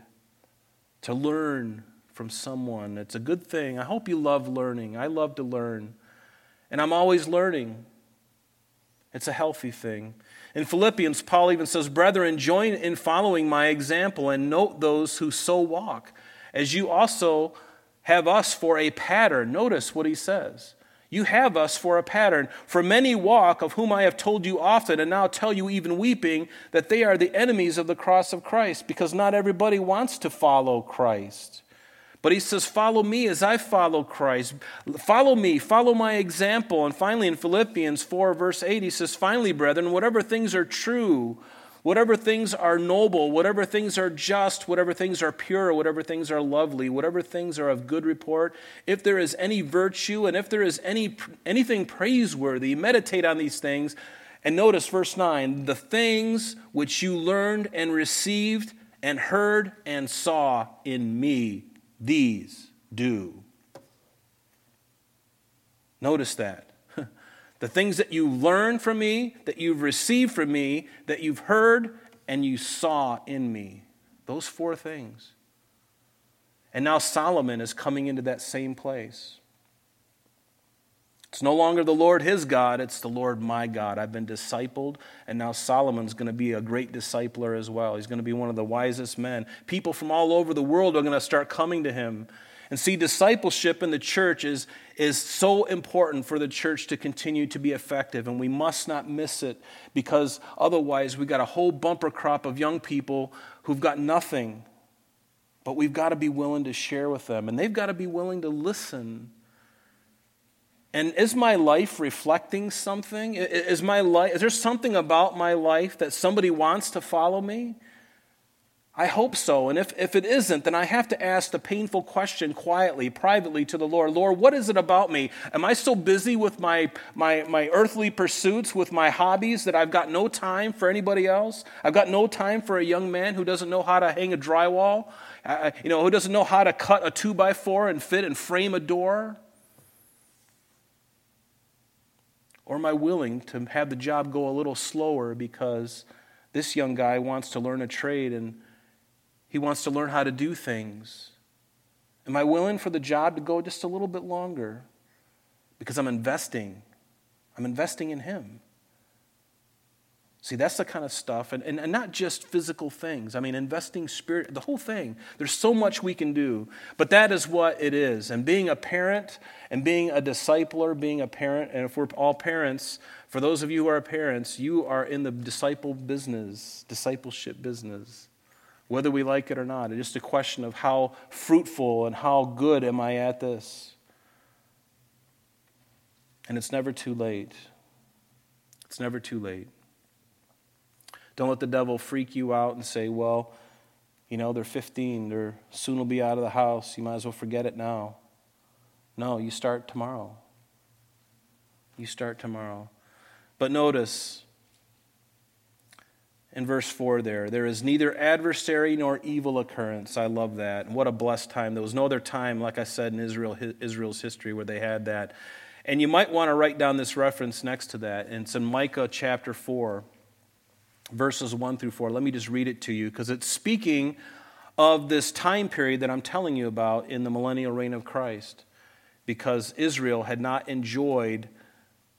to learn from someone. It's a good thing. I hope you love learning. I love to learn. And I'm always learning. It's a healthy thing. In Philippians, Paul even says, Brethren, join in following my example and note those who so walk, as you also have us for a pattern. Notice what he says. You have us for a pattern. For many walk, of whom I have told you often, and now tell you even weeping, that they are the enemies of the cross of Christ, because not everybody wants to follow Christ. But he says, Follow me as I follow Christ. Follow me, follow my example. And finally, in Philippians 4, verse 8, he says, Finally, brethren, whatever things are true, whatever things are noble, whatever things are just, whatever things are pure, whatever things are lovely, whatever things are of good report, if there is any virtue and if there is any, anything praiseworthy, meditate on these things. And notice verse 9 the things which you learned and received and heard and saw in me these do. Notice that. the things that you learned from me, that you've received from me, that you've heard and you saw in me. Those four things. And now Solomon is coming into that same place. It's no longer the Lord his God, it's the Lord my God. I've been discipled, and now Solomon's going to be a great discipler as well. He's going to be one of the wisest men. People from all over the world are going to start coming to him. And see, discipleship in the church is, is so important for the church to continue to be effective, and we must not miss it because otherwise we got a whole bumper crop of young people who've got nothing. But we've got to be willing to share with them, and they've got to be willing to listen and is my life reflecting something? Is, my life, is there something about my life that somebody wants to follow me? I hope so. And if, if it isn't, then I have to ask the painful question quietly, privately to the Lord Lord, what is it about me? Am I so busy with my, my, my earthly pursuits, with my hobbies, that I've got no time for anybody else? I've got no time for a young man who doesn't know how to hang a drywall, uh, you know, who doesn't know how to cut a two by four and fit and frame a door? Or am I willing to have the job go a little slower because this young guy wants to learn a trade and he wants to learn how to do things? Am I willing for the job to go just a little bit longer because I'm investing? I'm investing in him. See, that's the kind of stuff, and, and, and, not just physical things. I mean, investing spirit, the whole thing. There's so much we can do, but that is what it is. And being a parent and being a discipler, being a parent, and if we're all parents, for those of you who are parents, you are in the disciple business, discipleship business, whether we like it or not. It's just a question of how fruitful and how good am I at this. And it's never too late. It's never too late. Don't let the devil freak you out and say, well, you know, they're 15, they're soon will be out of the house. You might as well forget it now. No, you start tomorrow. You start tomorrow. But notice in verse 4 there, there is neither adversary nor evil occurrence. I love that. And what a blessed time. There was no other time, like I said, in Israel, Israel's history where they had that. And you might want to write down this reference next to that. And it's in Micah chapter 4 verses 1 through 4. Let me just read it to you because it's speaking of this time period that I'm telling you about in the millennial reign of Christ. Because Israel had not enjoyed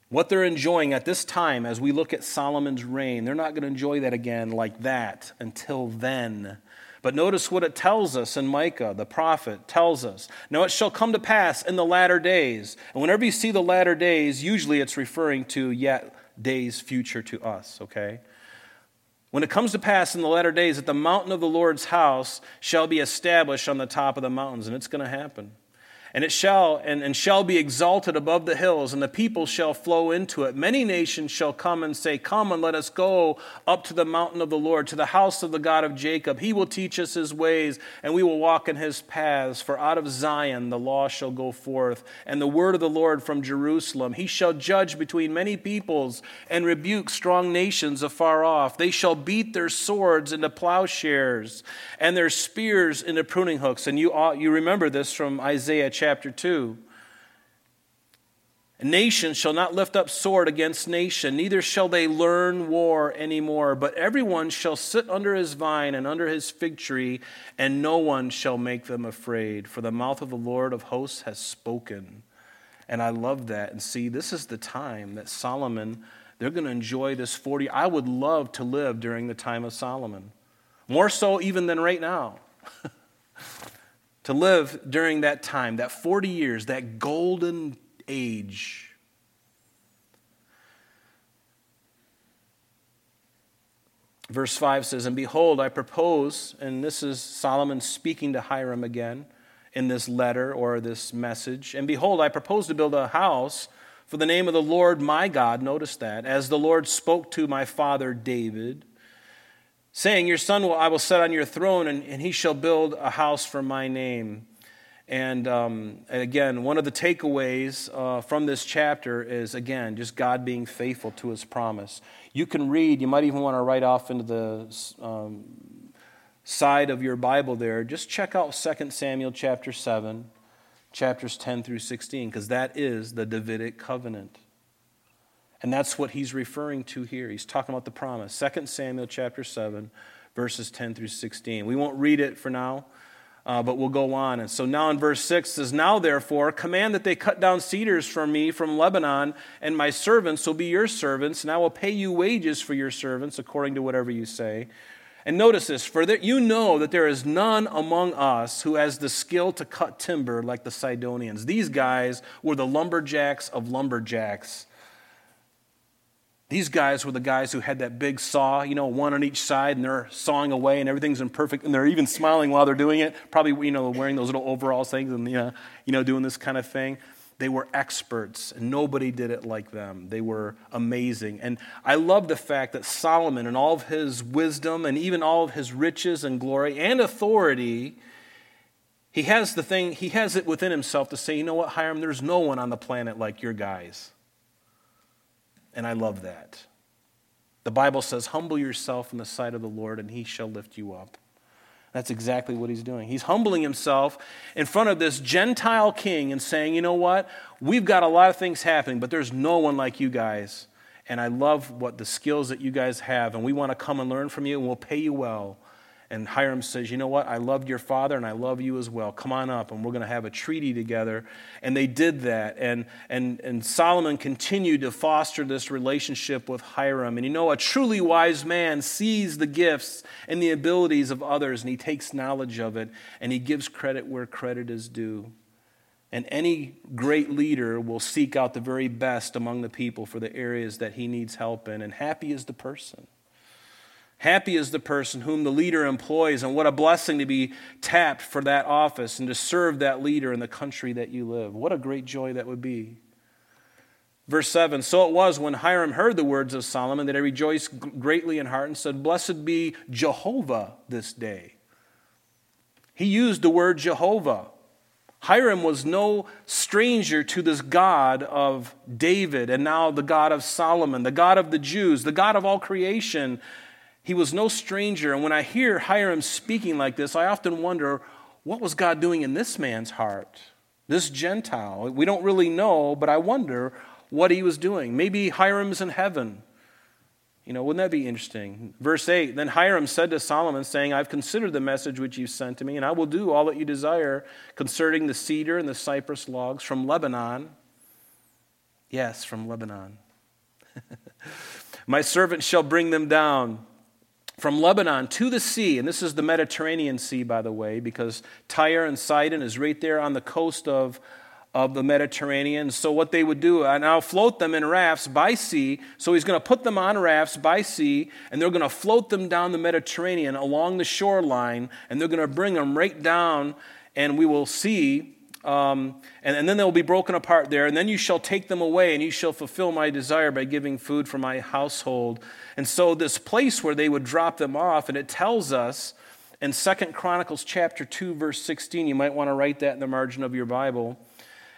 what they're enjoying at this time as we look at Solomon's reign. They're not going to enjoy that again like that until then. But notice what it tells us in Micah, the prophet tells us. Now it shall come to pass in the latter days. And whenever you see the latter days, usually it's referring to yet days future to us, okay? When it comes to pass in the latter days that the mountain of the Lord's house shall be established on the top of the mountains, and it's going to happen and it shall and, and shall be exalted above the hills and the people shall flow into it. Many nations shall come and say come and let us go up to the mountain of the lord to the house of the god of jacob. He will teach us his ways and we will walk in his paths. For out of zion the law shall go forth and the word of the lord from jerusalem. He shall judge between many peoples and rebuke strong nations afar off. They shall beat their swords into plowshares and their spears into pruning hooks. And you, ought, you remember this from isaiah chapter 2. Nation shall not lift up sword against nation, neither shall they learn war anymore, but everyone shall sit under his vine and under his fig tree, and no one shall make them afraid, for the mouth of the Lord of hosts has spoken. And I love that. And see, this is the time that Solomon, they're going to enjoy this 40. I would love to live during the time of Solomon, more so even than right now. to live during that time, that 40 years, that golden age. Verse 5 says, And behold, I propose, and this is Solomon speaking to Hiram again in this letter or this message. And behold, I propose to build a house for the name of the Lord my God. Notice that. As the Lord spoke to my father David saying, Your son will, I will set on your throne, and, and he shall build a house for my name. And, um, again, one of the takeaways uh, from this chapter is, again, just God being faithful to his promise. You can read, you might even want to write off into the um, side of your Bible there. Just check out 2 Samuel chapter 7, chapters 10 through 16, because that is the Davidic covenant. And that's what he's referring to here. He's talking about the promise. 2 Samuel chapter 7, verses 10 through 16. We won't read it for now, uh, but we'll go on. And so now in verse 6 says, Now therefore, command that they cut down cedars from me from Lebanon, and my servants will be your servants, and I will pay you wages for your servants according to whatever you say. And notice this, for that you know that there is none among us who has the skill to cut timber like the Sidonians. These guys were the lumberjacks of lumberjacks. These guys were the guys who had that big saw, you know, one on each side, and they're sawing away, and everything's imperfect, and they're even smiling while they're doing it. Probably, you know, wearing those little overalls things, and you know, you know, doing this kind of thing. They were experts, and nobody did it like them. They were amazing. And I love the fact that Solomon, and all of his wisdom, and even all of his riches and glory and authority, he has the thing, he has it within himself to say, you know what, Hiram, there's no one on the planet like your guys. And I love that. The Bible says, Humble yourself in the sight of the Lord, and he shall lift you up. That's exactly what he's doing. He's humbling himself in front of this Gentile king and saying, You know what? We've got a lot of things happening, but there's no one like you guys. And I love what the skills that you guys have, and we want to come and learn from you, and we'll pay you well. And Hiram says, You know what? I loved your father and I love you as well. Come on up and we're going to have a treaty together. And they did that. And, and, and Solomon continued to foster this relationship with Hiram. And you know, a truly wise man sees the gifts and the abilities of others and he takes knowledge of it and he gives credit where credit is due. And any great leader will seek out the very best among the people for the areas that he needs help in. And happy is the person Happy is the person whom the leader employs, and what a blessing to be tapped for that office and to serve that leader in the country that you live. What a great joy that would be. Verse 7 So it was when Hiram heard the words of Solomon that he rejoiced greatly in heart and said, Blessed be Jehovah this day. He used the word Jehovah. Hiram was no stranger to this God of David and now the God of Solomon, the God of the Jews, the God of all creation he was no stranger. And when I hear Hiram speaking like this, I often wonder what was God doing in this man's heart? This Gentile. We don't really know, but I wonder what he was doing. Maybe Hiram's in heaven. You know, wouldn't that be interesting? Verse 8 Then Hiram said to Solomon, saying, I've considered the message which you sent to me, and I will do all that you desire concerning the cedar and the cypress logs from Lebanon. Yes, from Lebanon. My servant shall bring them down from Lebanon to the sea, and this is the Mediterranean Sea, by the way, because Tyre and Sidon is right there on the coast of, of the Mediterranean. So, what they would do, and I'll float them in rafts by sea. So, he's going to put them on rafts by sea, and they're going to float them down the Mediterranean along the shoreline, and they're going to bring them right down, and we will see um, and, and then they will be broken apart there. And then you shall take them away, and you shall fulfill my desire by giving food for my household. And so, this place where they would drop them off, and it tells us in Second Chronicles chapter 2, verse 16, you might want to write that in the margin of your Bible,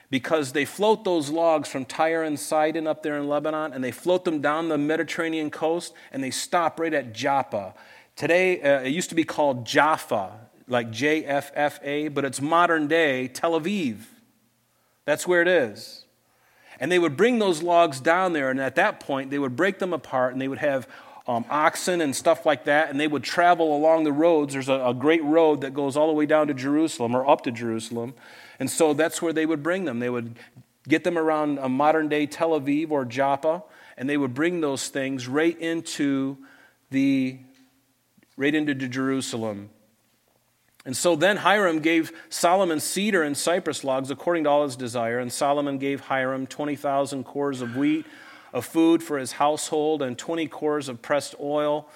because they float those logs from Tyre and Sidon up there in Lebanon, and they float them down the Mediterranean coast, and they stop right at Joppa. Today, uh, it used to be called Jaffa like JFFA, but it's modern day Tel Aviv. That's where it is. And they would bring those logs down there, and at that point, they would break them apart, and they would have um, oxen and stuff like that, and they would travel along the roads. There's a, a great road that goes all the way down to Jerusalem or up to Jerusalem. And so that's where they would bring them. They would get them around a modern day Tel Aviv or Joppa, and they would bring those things right into the right into Jerusalem. And so then Hiram gave Solomon cedar and cypress logs according to all his desire, and Solomon gave Hiram 20,000 kors of wheat of food for his household and 20 kors of pressed oil.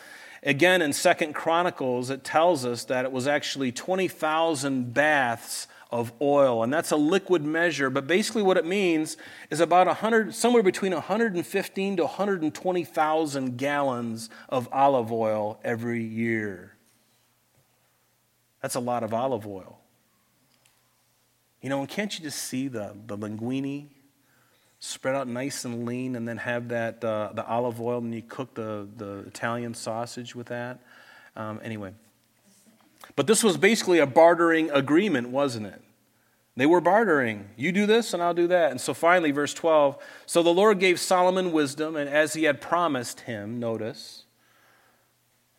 Again, in Second Chronicles, it tells us that it was actually 20,000 baths of oil, and that's a liquid measure. But basically, what it means is about 100, somewhere between 115 to 120,000 gallons of olive oil every year. That's a lot of olive oil. You know, and can't you just see the, the linguine spread out nice and lean and then have that, uh, the olive oil and you cook the, the Italian sausage with that? Um, anyway. But this was basically a bartering agreement, wasn't it? They were bartering. You do this and I'll do that. And so finally, verse 12 so the Lord gave Solomon wisdom, and as he had promised him, notice,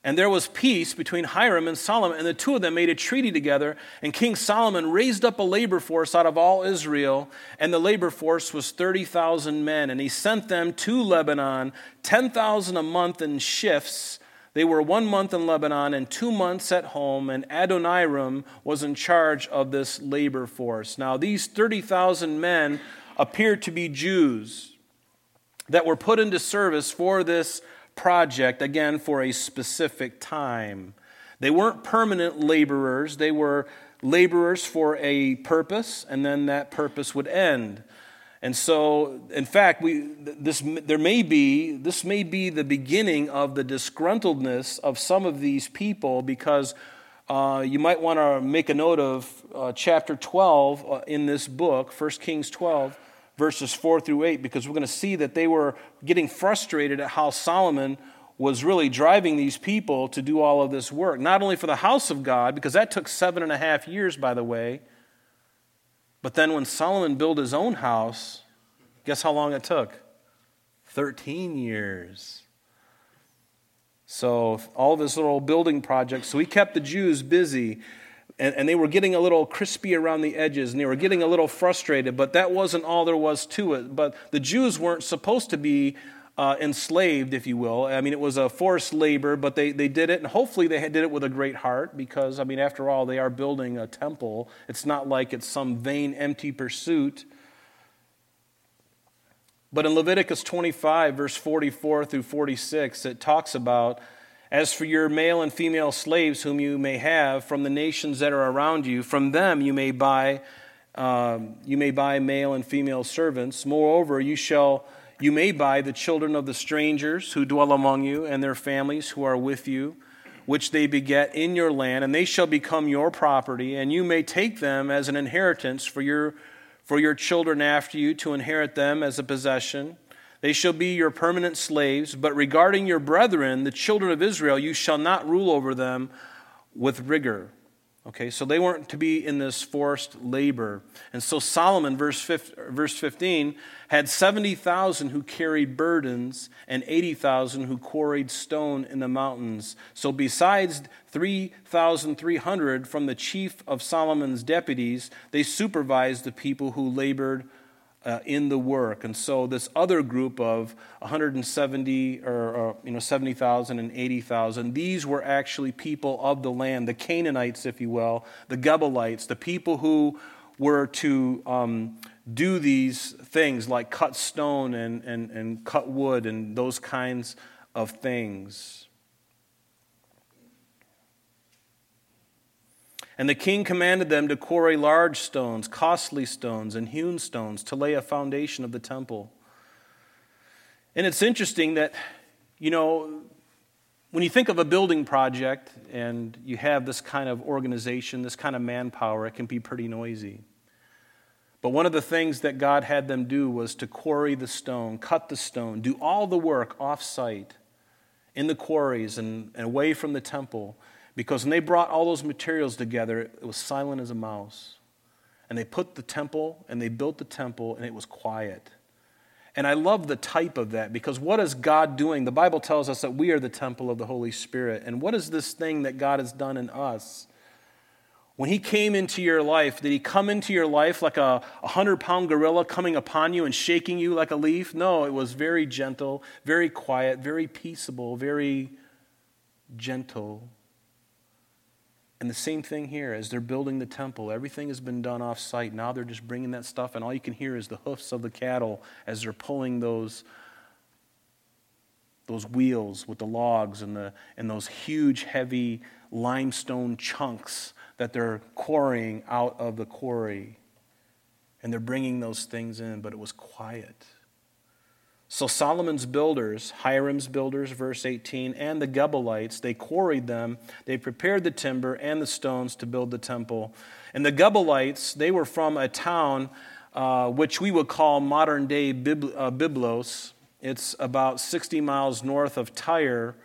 and there was peace between Hiram and Solomon, and the two of them made a treaty together. And King Solomon raised up a labor force out of all Israel, and the labor force was 30,000 men. And he sent them to Lebanon, 10,000 a month in shifts. They were one month in Lebanon and two months at home, and Adoniram was in charge of this labor force. Now, these 30,000 men appeared to be Jews that were put into service for this project, again, for a specific time. They weren't permanent laborers, they were laborers for a purpose, and then that purpose would end. And so, in fact, we, this, there may be, this may be the beginning of the disgruntledness of some of these people because uh, you might want to make a note of uh, chapter 12 uh, in this book, 1 Kings 12 verses 4 through 8 because we're going to see that they were getting frustrated at how Solomon was really driving these people to do all of this work. Not only for the house of God, because that took seven and a half years, by the way, but then when Solomon built his own house, guess how long it took? 13 years. So, all of his little building projects. So, he kept the Jews busy. And, and, they were getting a little crispy around the edges and they were getting a little frustrated, but that wasn't all there was to it. But the Jews weren't supposed to be uh, enslaved, if you will. I mean, it was a forced labor, but they, they did it, and hopefully they did it with a great heart because, I mean, after all, they are building a temple. It's not like it's some vain, empty pursuit. But in Leviticus 25, verse 44 through 46, it talks about as for your male and female slaves whom you may have from the nations that are around you, from them you may buy. Um, you may buy male and female servants. Moreover, you shall you may buy the children of the strangers who dwell among you and their families who are with you, which they beget in your land, and they shall become your property, and you may take them as an inheritance for your, for your children after you to inherit them as a possession. They shall be your permanent slaves, but regarding your brethren, the children of Israel, you shall not rule over them with rigor. Okay, so they weren't to be in this forced labor. And so Solomon, verse 15, had 70,000 who carried burdens and 80,000 who quarried stone in the mountains. So besides 3,300 from the chief of Solomon's deputies, they supervised the people who labored uh, in the work. And so this other group of 170 or, or you know 70,000 and 80,000, these were actually people of the land, the Canaanites, if you will, the Gebalites, the people who were to um, do these things like cut stone and, and, and cut wood and those kinds of things. And the king commanded them to quarry large stones, costly stones, and hewn stones to lay a foundation of the temple. And it's interesting that, you know, when you think of a building project and you have this kind of organization, this kind of manpower, it can be pretty noisy. But one of the things that God had them do was to quarry the stone, cut the stone, do all the work off site in the quarries and, away from the temple because when they brought all those materials together, it was silent as a mouse. And they put the temple and they built the temple and it was quiet. And I love the type of that because what is God doing? The Bible tells us that we are the temple of the Holy Spirit. And what is this thing that God has done in us? When He came into your life, did He come into your life like a 100 pound gorilla coming upon you and shaking you like a leaf? No, it was very gentle, very quiet, very peaceable, very gentle. And the same thing here as they're building the temple. Everything has been done off site. Now they're just bringing that stuff, and all you can hear is the hoofs of the cattle as they're pulling those, those wheels with the logs and, the, and those huge, heavy limestone chunks that they're quarrying out of the quarry. And they're bringing those things in, but it was quiet. So Solomon's builders, Hiram's builders, verse 18, and the Gebalites, they quarried them. They prepared the timber and the stones to build the temple. And the Gebalites, they were from a town uh, which we would call modern day Bib- uh, Byblos. It's about 60 miles north of Tyre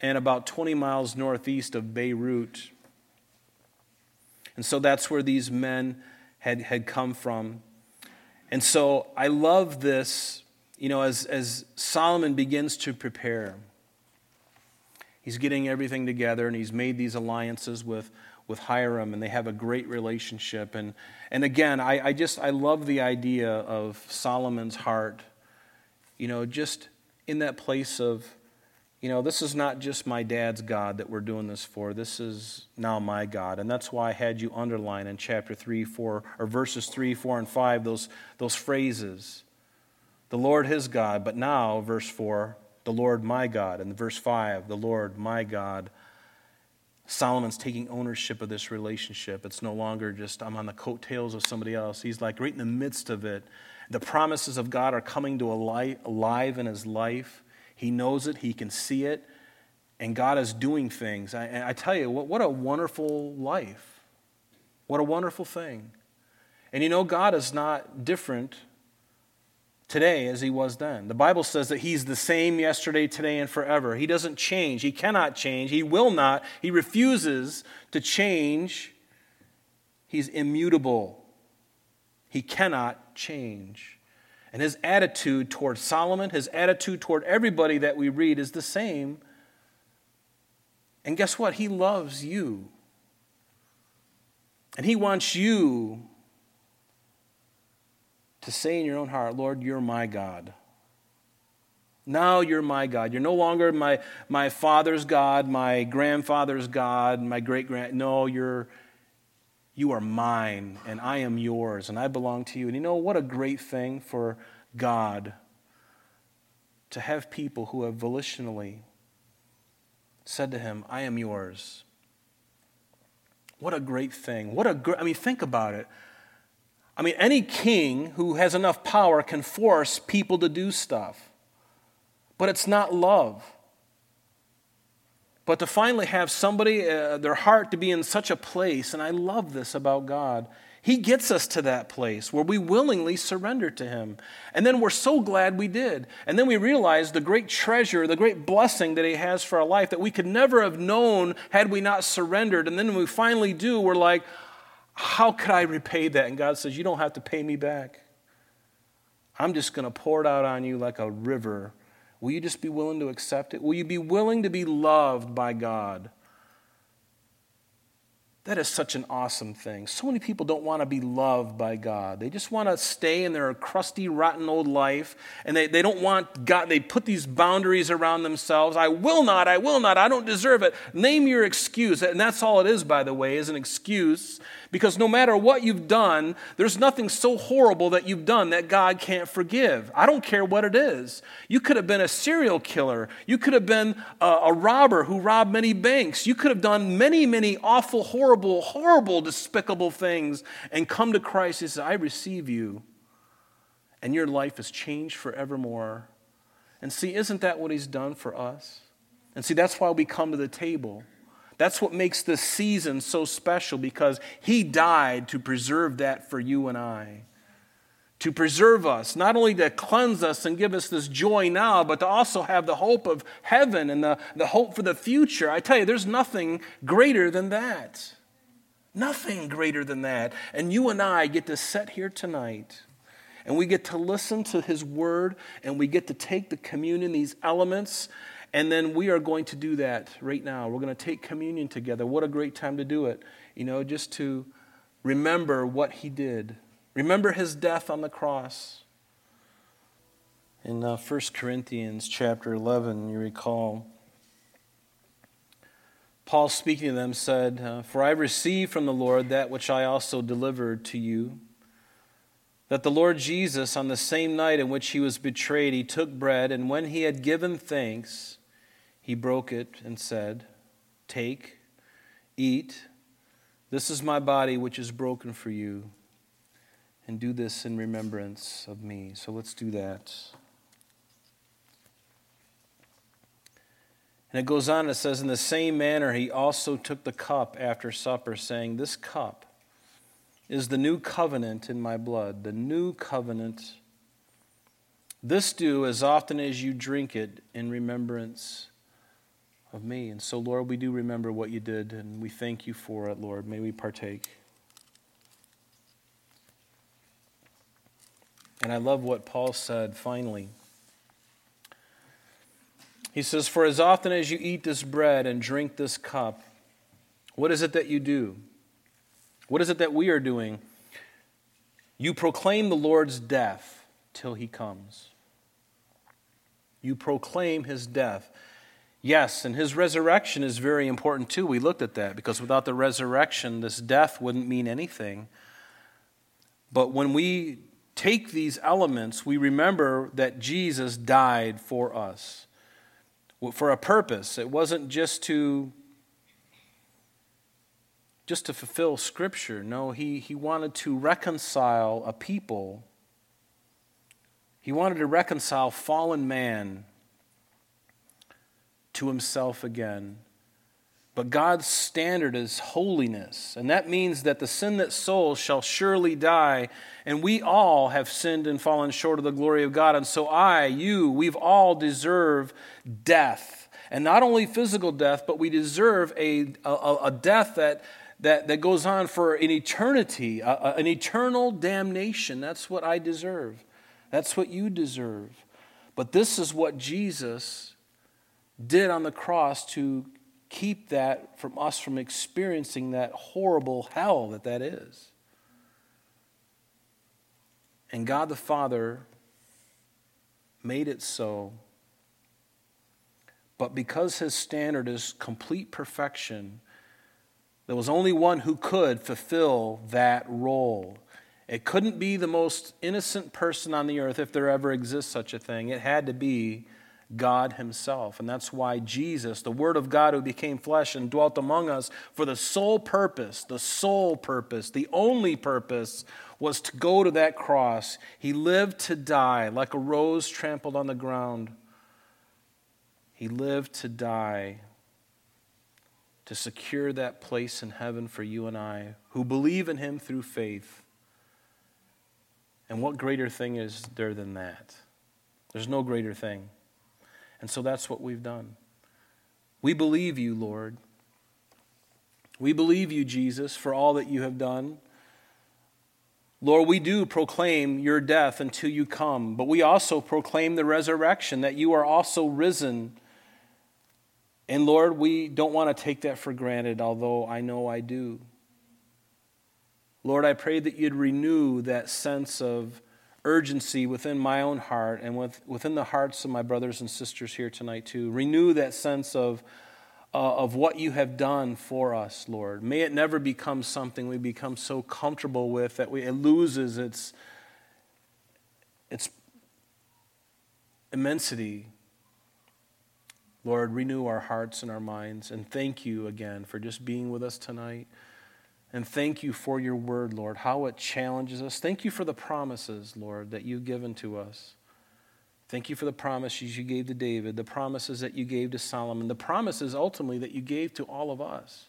and about 20 miles northeast of Beirut. And so that's where these men had, had come from. And so I love this you know, as, as Solomon begins to prepare, he's getting everything together and he's made these alliances with, with Hiram and they have a great relationship. And, and again, I, I just, I love the idea of Solomon's heart, you know, just in that place of, you know, this is not just my dad's God that we're doing this for. This is now my God. And that's why I had you underline in chapter 3, 4, or verses 3, 4, and 5, those, those phrases the Lord his God, but now, verse 4, the Lord my God. And verse 5, the Lord my God. Solomon's taking ownership of this relationship. It's no longer just, I'm on the coattails of somebody else. He's like right in the midst of it. The promises of God are coming to alive in his life. He knows it, he can see it, and God is doing things. I, I tell you, what, what a wonderful life. What a wonderful thing. And you know, God is not different today as he was then. The Bible says that he's the same yesterday, today, and forever. He doesn't change. He cannot change. He will not. He refuses to change. He's immutable. He cannot change. And his attitude toward Solomon, his attitude toward everybody that we read is the same And guess what? He loves you. And He wants you to say in your own heart, Lord, you're my God. Now you're my God. You're no longer my, my father's God, my grandfather's God, my great grand. No, you're, you are mine, and I am yours, and I belong to you. And you know what a great thing for God to have people who have volitionally said to him, I am yours. What a great thing. What a great, I mean, think about it. I mean, any king who has enough power can force people to do stuff, but it's not love. But to finally have somebody, uh, their heart to be in such a place, and I love this about God, he gets us to that place where we willingly surrender to Him. And then we're so glad we did. And then we realize the great treasure, the great blessing that He has for our life that we could never have known had we not surrendered. And then when we finally do, we're like, how could I repay that? And God says, You don't have to pay me back. I'm just going to pour it out on you like a river. Will you just be willing to accept it? Will you be willing to be loved by God? That is such an awesome thing. So many people don't want to be loved by God. They just want to stay in their crusty, rotten old life, and they, they don't want God. They put these boundaries around themselves. I will not, I will not, I don't deserve it. Name your excuse. And that's all it is, by the way, is an excuse because no matter what you've done, there's nothing so horrible that you've done that God can't forgive. I don't care what it is. You could have been a serial killer. You could have been a, a robber who robbed many banks. You could have done many, many awful, horrible, horrible, horrible, despicable things and come to Christ and say, I receive you. And your life is changed forevermore. And see, isn't that what He's done for us? And see, that's why we come to the table. That's what makes this season so special because He died to preserve that for you and I. To preserve us, not only to cleanse us and give us this joy now, but to also have the hope of heaven and the, the hope for the future. I tell you, there's nothing greater than that. Nothing greater than that. And you and I get to sit here tonight and we get to listen to His Word and we get to take the communion, these elements, and then we are going to do that right now. We're going to take communion together. What a great time to do it. You know, just to remember what he did. Remember his death on the cross. In uh, 1 Corinthians chapter 11, you recall, Paul speaking to them said, uh, For I received from the Lord that which I also delivered to you. That the Lord Jesus, on the same night in which he was betrayed, he took bread, and when he had given thanks, he broke it and said, Take, eat. This is my body, which is broken for you. And do this in remembrance of me. So let's do that. And it goes on, it says, In the same manner, he also took the cup after supper, saying, This cup is the new covenant in my blood, the new covenant. This do as often as you drink it in remembrance of me. And so, Lord, we do remember what you did, and we thank you for it, Lord. May we partake. And I love what Paul said finally. He says, For as often as you eat this bread and drink this cup, what is it that you do? What is it that we are doing? You proclaim the Lord's death till he comes. You proclaim his death. Yes, and his resurrection is very important too. We looked at that because without the resurrection, this death wouldn't mean anything. But when we take these elements, we remember that Jesus died for us for a purpose. It wasn't just to just to fulfill scripture. No, he, he wanted to reconcile a people. He wanted to reconcile fallen man to himself again. But God's standard is holiness, and that means that the sin that soul shall surely die. And we all have sinned and fallen short of the glory of God. And so I, you, we've all deserve death. And not only physical death, but we deserve a, a, a death that, that, that goes on for an eternity, a, an eternal damnation. That's what I deserve. That's what you deserve. But this is what Jesus did on the cross to keep that from us from experiencing that horrible hell that that is. And God the Father made it so. But because his standard is complete perfection, there was only one who could fulfill that role. It couldn't be the most innocent person on the earth if there ever exists such a thing. It had to be God Himself. And that's why Jesus, the Word of God who became flesh and dwelt among us, for the sole purpose, the sole purpose, the only purpose was to go to that cross. He lived to die like a rose trampled on the ground. He lived to die to secure that place in heaven for you and I who believe in Him through faith. And what greater thing is there than that? There's no greater thing. And so that's what we've done. We believe you, Lord. We believe you, Jesus, for all that you have done. Lord, we do proclaim your death until you come, but we also proclaim the resurrection, that you are also risen. And Lord, we don't want to take that for granted, although I know I do. Lord, I pray that you'd renew that sense of urgency within my own heart and with, within the hearts of my brothers and sisters here tonight, too. Renew that sense of, uh, of what you have done for us, Lord. May it never become something we become so comfortable with that we, it loses its, its immensity. Lord, renew our hearts and our minds. And thank you again for just being with us tonight. And thank you for your word, Lord, how it challenges us. Thank you for the promises, Lord, that you've given to us. Thank you for the promises you gave to David, the promises that you gave to Solomon, the promises ultimately that you gave to all of us.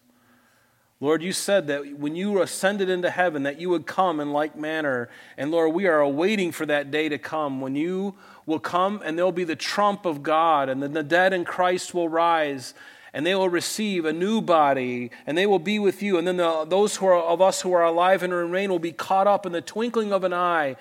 Lord, you said that when you ascended into heaven that you would come in like manner. And Lord, we are awaiting for that day to come when you will come and there'll be the trump of God and then the dead in Christ will rise and they will receive a new body, and they will be with you. And then the, those who are, of us who are alive and remain will be caught up in the twinkling of an eye.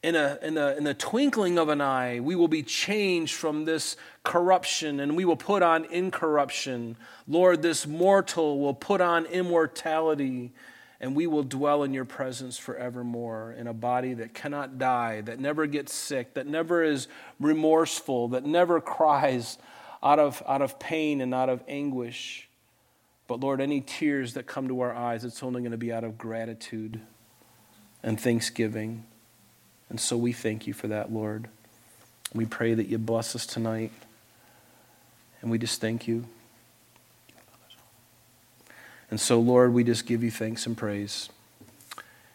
In, a, in, a, in the twinkling of an eye, we will be changed from this corruption and we will put on incorruption. Lord, this mortal will put on immortality and we will dwell in your presence forevermore in a body that cannot die, that never gets sick, that never is remorseful, that never cries out of, out of pain and out of anguish. But Lord, any tears that come to our eyes, it's only going to be out of gratitude and thanksgiving. And so we thank you for that, Lord. We pray that you bless us tonight. And we just thank you. And so, Lord, we just give you thanks and praise.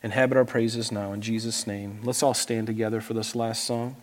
Inhabit our praises now in Jesus' name. Let's all stand together for this last song.